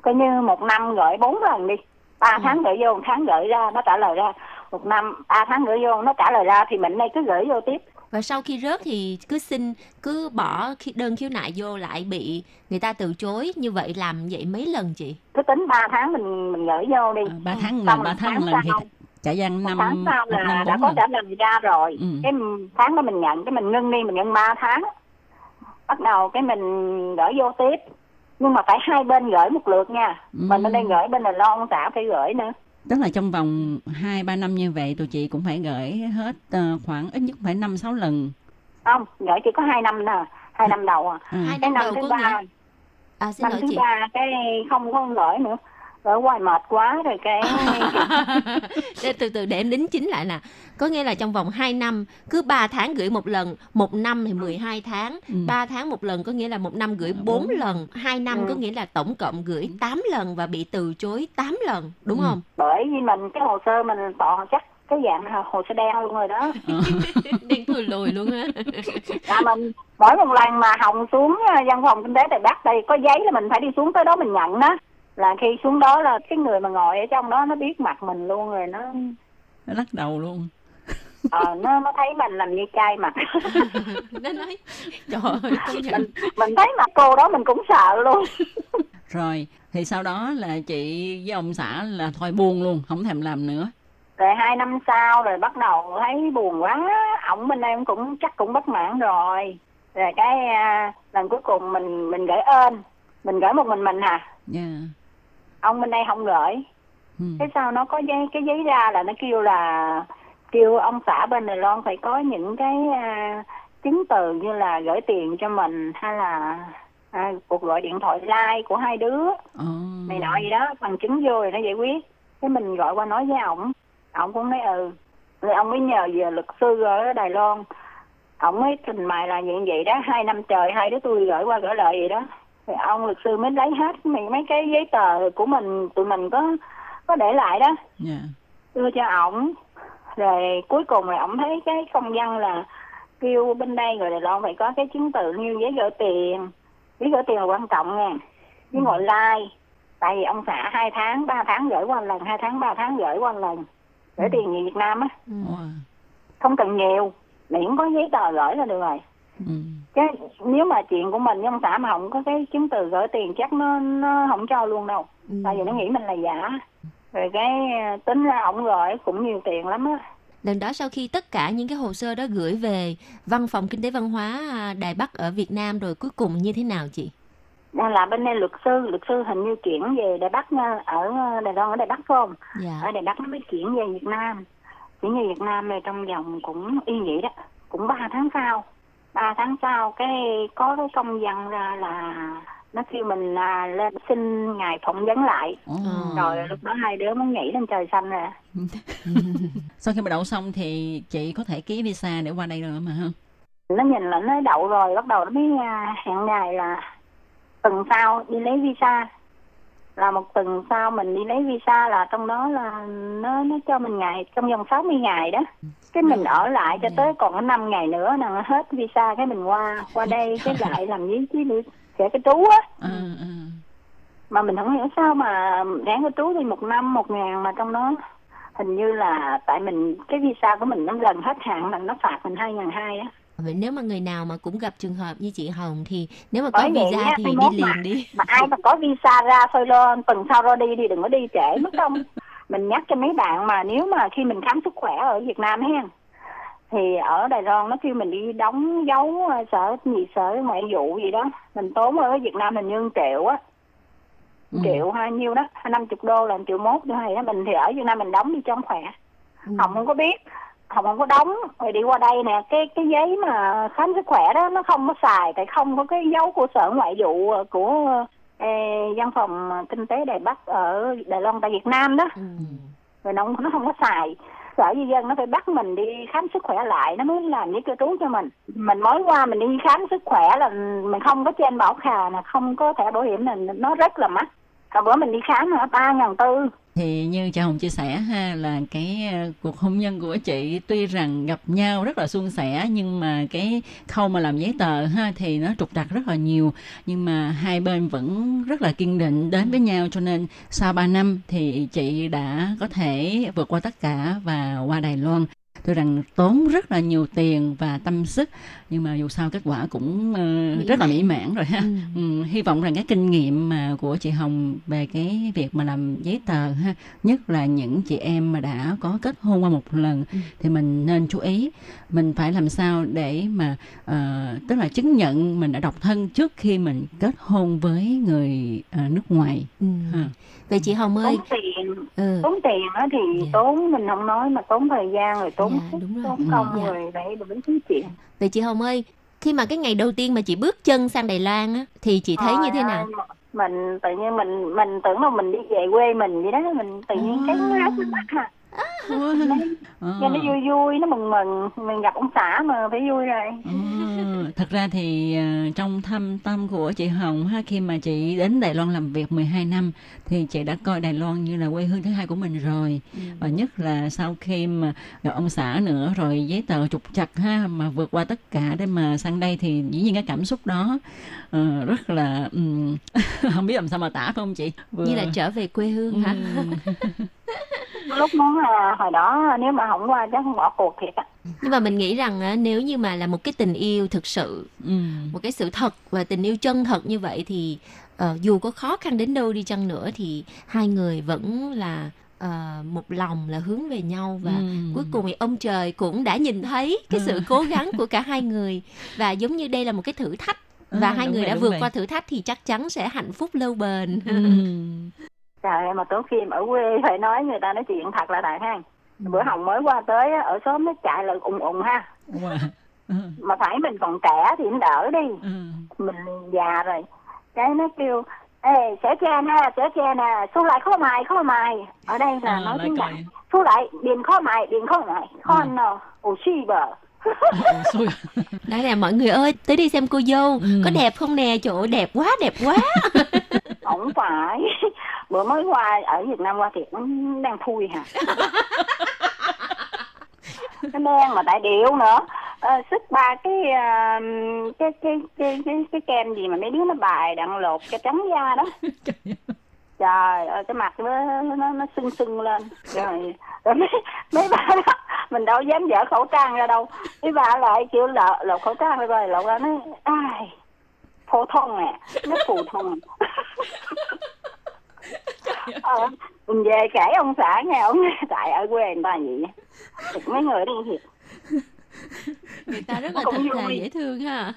coi như một năm gửi bốn lần đi. Ba tháng gửi vô một tháng gửi ra nó trả lời ra. Một năm ba tháng gửi vô nó trả lời ra thì mình đây cứ gửi vô tiếp. Và sau khi rớt thì cứ xin cứ bỏ khi đơn khiếu nại vô lại bị người ta từ chối. Như vậy làm vậy mấy lần chị? Cứ tính 3 tháng mình mình gửi vô đi. À, ba tháng Xong lần ba tháng tháng lần thì trả gian năm tháng sau là năm đã có lần. trả lời ra rồi. Ừ. cái tháng đó mình nhận cái mình ngưng đi mình ngưng 3 tháng. Bắt đầu cái mình gửi vô tiếp nhưng mà phải hai bên gửi một lượt nha Ừ. mình bên đây gửi bên này lo ông xã phải gửi nữa tức là trong vòng 2 3 năm như vậy tụi chị cũng phải gửi hết ờ, khoảng ít nhất phải 5 6 lần. không gửi chỉ có hai năm nè hai năm đầu à À. hai cái năm năm đầu thứ có ba à xin năm lỗi thứ chị ba cái không có gửi nữa gửi hoài mệt quá rồi cái để từ từ để em đính chính lại nè. Có nghĩa là trong vòng 2 năm cứ 3 tháng gửi một lần một năm thì 12 tháng. Ừ. 3 tháng một lần có nghĩa là một năm gửi 4 lần. 2 năm Ừ. có nghĩa là tổng cộng gửi 8 lần và bị từ chối 8 lần đúng Ừ. không? Bởi vì mình cái hồ sơ mình toàn chắc cái dạng hồ sơ đen luôn rồi đó. Đen thui lùi luôn á. Là mình mỗi một lần mà hồng xuống ờ, văn phòng kinh tế đài bắc đây có giấy là mình phải đi xuống tới đó mình nhận đó là khi xuống đó là cái người mà ngồi ở trong đó nó biết mặt mình luôn rồi nó Nó lắc đầu luôn. ờ, nó nó thấy mình làm như cay mặt nó nói trời ơi mình mình thấy mặt cô đó mình cũng sợ luôn Rồi thì sau đó là chị với ông xã là thôi buông luôn, không thèm làm nữa. rồi hai năm sau rồi bắt đầu thấy buồn quá ổng bên đây cũng chắc cũng bất mãn rồi rồi cái à, lần cuối cùng mình mình gửi ơn mình gửi một mình mình à Dạ. Ông bên đây không gửi. Ừ. cái sau nó có giấy cái giấy ra là nó kêu là kêu ông xã bên Đài Loan phải có những cái à, chứng từ như là gửi tiền cho mình hay là à, cuộc gọi điện thoại like của hai đứa. Ồ. này nọ gì đó bằng chứng vô rồi nó giải quyết. Cái mình gọi qua nói với ổng. Ổng cũng nói ừ. Rồi ông mới nhờ về luật sư ở Đài Loan. Ổng mới trình bày là vậy vậy đó. Hai năm trời hai đứa tôi gửi qua gửi lại vậy đó thì ông luật sư mới lấy hết mấy mấy cái giấy tờ của mình tụi mình có có để lại đó. Dạ. đưa cho ổng. Rồi cuối cùng rồi ổng thấy cái công văn là kêu bên đây rồi Loan phải có cái chứng từ như giấy gửi tiền. Giấy gửi tiền là quan trọng nha. Với gọi like. Tại vì ông xã hai tháng ba tháng gửi qua lần hai tháng ba tháng gửi qua lần. Gửi tiền về Việt Nam á. Không cần nhiều. Miễn có giấy tờ gửi là được rồi Ừ. cái nếu mà chuyện của mình ông xã mà không có cái chứng từ gửi tiền chắc nó nó không cho luôn đâu. Ừ. tại vì nó nghĩ mình là giả. Rồi cái tính ra ổng gửi cũng nhiều tiền lắm á. Lần đó sau khi tất cả những cái hồ sơ đó gửi về văn phòng kinh tế văn hóa à, Đài Bắc ở Việt Nam rồi cuối cùng như thế nào chị? Là bên đây luật sư luật sư hình như chuyển về Đài Bắc nha, ở Đài Loan ở Đài Bắc không? Dạ. Ở Đài Bắc nó mới chuyển về Việt Nam. Chuyển về Việt Nam này trong vòng cũng y vậy đó cũng ba tháng sau ba tháng sau cái có cái công văn ra là nó kêu mình à, lên xin ngài phỏng vấn lại Ồ. rồi lúc đó hai đứa muốn nhảy lên trời xanh rồi Sau khi mà đậu xong thì chị có thể ký visa để qua đây nữa mà ha. nó nhìn là nó đậu rồi bắt đầu nó mới à, hẹn ngày là tuần sau đi lấy visa là một tuần sau mình đi lấy visa là trong đó là nó nó cho mình ngày trong vòng 60 ngày đó cái mình ở lại cho tới còn có 5 ngày nữa là hết visa cái mình qua qua đây cái lại làm với chứ được sẽ cái trú á. Mà mình không hiểu sao mà ráng cái trú thì một năm một ngàn mà trong đó hình như là tại mình cái visa của mình nó lần hết hạn là nó phạt mình hai ngàn hai á. Vậy nếu mà người nào mà cũng gặp trường hợp như chị Hồng thì nếu mà có Bởi visa thì đi liền mà- đi. mà ai mà có visa ra thôi lo tuần sau ra đi đi đừng có đi trễ mất công mình nhắc cho mấy bạn mà nếu mà khi mình khám sức khỏe ở Việt Nam ha thì ở Đài Loan nó kêu mình đi đóng dấu ờ, sở gì sở ngoại vụ gì đó mình tốn ở Việt Nam mình như 1 triệu á Ừ. triệu hai nhiêu đó hai năm chục đô là 1 triệu mốt nữa hay đó mình thì ở Việt Nam mình đóng đi cho khỏe Ừ. Hồng không có biết Hồng không có đóng rồi đi qua đây nè cái cái giấy mà khám sức khỏe đó nó không có xài tại không có cái dấu của sở ngoại vụ ờ, của văn phòng kinh tế Đài Bắc ở Đài Loan tại Việt Nam đó. Ừ. rồi nó nó không có xài. Sở di dân nó phải bắt mình đi khám sức khỏe lại nó mới làm giấy cư trú cho mình. Mình mới qua mình đi khám sức khỏe là mình không có trên bảo khà là không có thẻ bảo hiểm là nó rất là mắc. Hồi bữa mình đi khám là ba ngàn tư thì như chị hồng chia sẻ ha, là cái ờ, cuộc hôn nhân của chị tuy rằng gặp nhau rất là suôn sẻ, nhưng mà cái khâu mà làm giấy tờ ha, thì nó trục trặc rất là nhiều. Nhưng mà hai bên vẫn rất là kiên định đến với nhau, cho nên sau 3 năm thì chị đã có thể vượt qua tất cả và qua Đài Loan tôi rằng tốn rất là nhiều tiền và tâm sức nhưng mà dù sao kết quả cũng uh, rất là mỹ mãn rồi ha ừ. Ừ, hy vọng rằng cái kinh nghiệm mà của chị Hồng về cái việc mà làm giấy tờ ha nhất là những chị em mà đã có kết hôn qua một lần ừ. thì mình nên chú ý mình phải làm sao để mà uh, tức là chứng nhận mình đã độc thân trước khi mình kết hôn với người uh, nước ngoài ừ. ha. vậy chị Hồng ơi tốn tiền ừ. tốn tiền á thì yeah. Dạ. tốn mình không nói mà tốn thời gian rồi tốn yeah, dạ, đúng rồi. tốn công yeah. Dạ. rồi đấy đúng thứ chuyện vậy chị Hồng ơi khi mà cái ngày đầu tiên mà chị bước chân sang Đài Loan á thì chị thấy à, như thế nào mình tự nhiên mình mình tưởng là mình đi về quê mình vậy đó mình tự nhiên à. cái nó mắt ha cho nó vui vui nó mừng mừng. Mình gặp ông xã mà phải vui rồi. À, thật ra thì uh, trong thâm tâm của chị Hồng ha khi mà chị đến Đài Loan làm việc 12 năm thì chị đã coi Đài Loan như là quê hương thứ hai của mình rồi ừ. và nhất là sau khi mà ông xã nữa rồi giấy tờ trục chặt ha mà vượt qua tất cả để mà sang đây thì dĩ nhiên cái cảm xúc đó uh, rất là um, không biết làm sao mà tả phải không chị Vừa... như là trở về quê hương hả ừ. lúc muốn là hồi đó nếu mà không qua chắc không bỏ cuộc thiệt á nhưng mà mình nghĩ rằng nếu như mà là một cái tình yêu thực sự ừ. một cái sự thật và tình yêu chân thật như vậy thì uh, dù có khó khăn đến đâu đi chăng nữa thì hai người vẫn là uh, một lòng là hướng về nhau và ừ. cuối cùng thì ông trời cũng đã nhìn thấy cái sự cố gắng của cả hai người và giống như đây là một cái thử thách và à, hai người rồi, đã vượt rồi. qua thử thách thì chắc chắn sẽ hạnh phúc lâu bền ừ. trời mà tối khi em ở quê phải nói người ta nói chuyện thật là đại ha ừ. Bữa hồng mới qua tới ở xóm nó chạy là ùng ùng ha. Ừ. mà phải mình còn trẻ thì nó đỡ đi. Ừ. mình già rồi. Cái nó kêu ê sẽ che nè sẽ che nè xuống lại khó mài khó mài. Ở đây là à, nói tiếng đại xuống lại điền khó mài điền khó mài. Khó ừ. nào ồ suy bờ đó là mọi người ơi tới đi xem cô dâu. Ừ. có đẹp không nè? Chỗ đẹp quá đẹp quá không phải. Bữa mới qua ở Việt Nam qua thì nó đang thui hả? Nó đen mà tại điệu nữa. À, sức ba cái, uh, cái, cái cái cái cái kem gì mà mấy đứa nó bài đặng lột cái trắng da đó. Trời ơi. Cái mặt nó nó nó sưng sưng lên. Rồi rồi mấy mấy bà đó mình đâu dám dở khẩu trang ra đâu. Mấy bà lại chịu lột, lột khẩu trang rồi rồi lột ra nó ai phổ thông nè nó phổ thông ờ, mình về kể ông xã nghe ông tại ở quê người ta vậy mấy người đi người ta rất là thật là dễ thương ha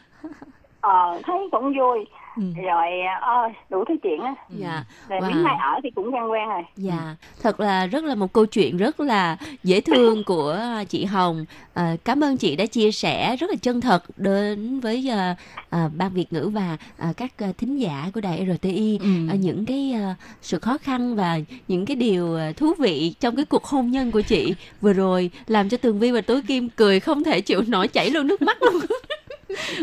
ờ thấy cũng vui ừ. rồi ơi đủ thứ chuyện á dạ rồi wow. miếng mai ở thì cũng quen quen rồi dạ thật là rất là một câu chuyện rất là dễ thương của chị Hồng à, cảm ơn chị đã chia sẻ rất là chân thật đến với uh, uh, ban Việt ngữ và uh, các uh, thính giả của đài RTI ừ. uh, những cái uh, sự khó khăn và những cái điều uh, thú vị trong cái cuộc hôn nhân của chị vừa rồi làm cho Tường Vi và Tối Kim cười không thể chịu nổi chảy luôn nước mắt luôn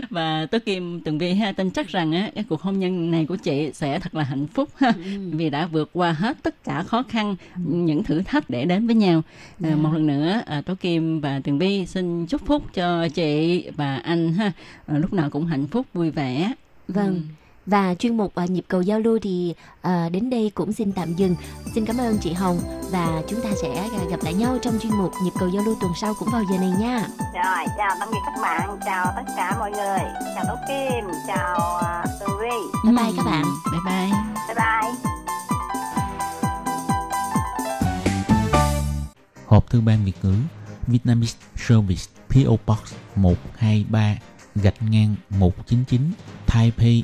và tôi kim tường vi ha tin chắc rằng á cái cuộc hôn nhân này của chị sẽ thật là hạnh phúc ha ừ. vì đã vượt qua hết tất cả khó khăn những thử thách để đến với nhau à, dạ. một lần nữa à, tố kim và tường vi xin chúc phúc cho chị và anh ha à, lúc nào cũng hạnh phúc vui vẻ vâng ừ. Và chuyên mục uh, nhịp cầu giao lưu thì uh, đến đây cũng xin tạm dừng. Xin cảm ơn chị Hồng và chúng ta sẽ gặp lại nhau trong chuyên mục nhịp cầu giao lưu tuần sau cũng vào giờ này nha. Rồi, chào tạm biệt các bạn, chào tất cả mọi người, chào Đỗ Kim, chào uh, Tường Vi. Bye bye các bạn. Bye bye. Bye bye. Hộp thư ban Việt ngữ Vietnamese Service PO Box 123 gạch ngang 199 Taipei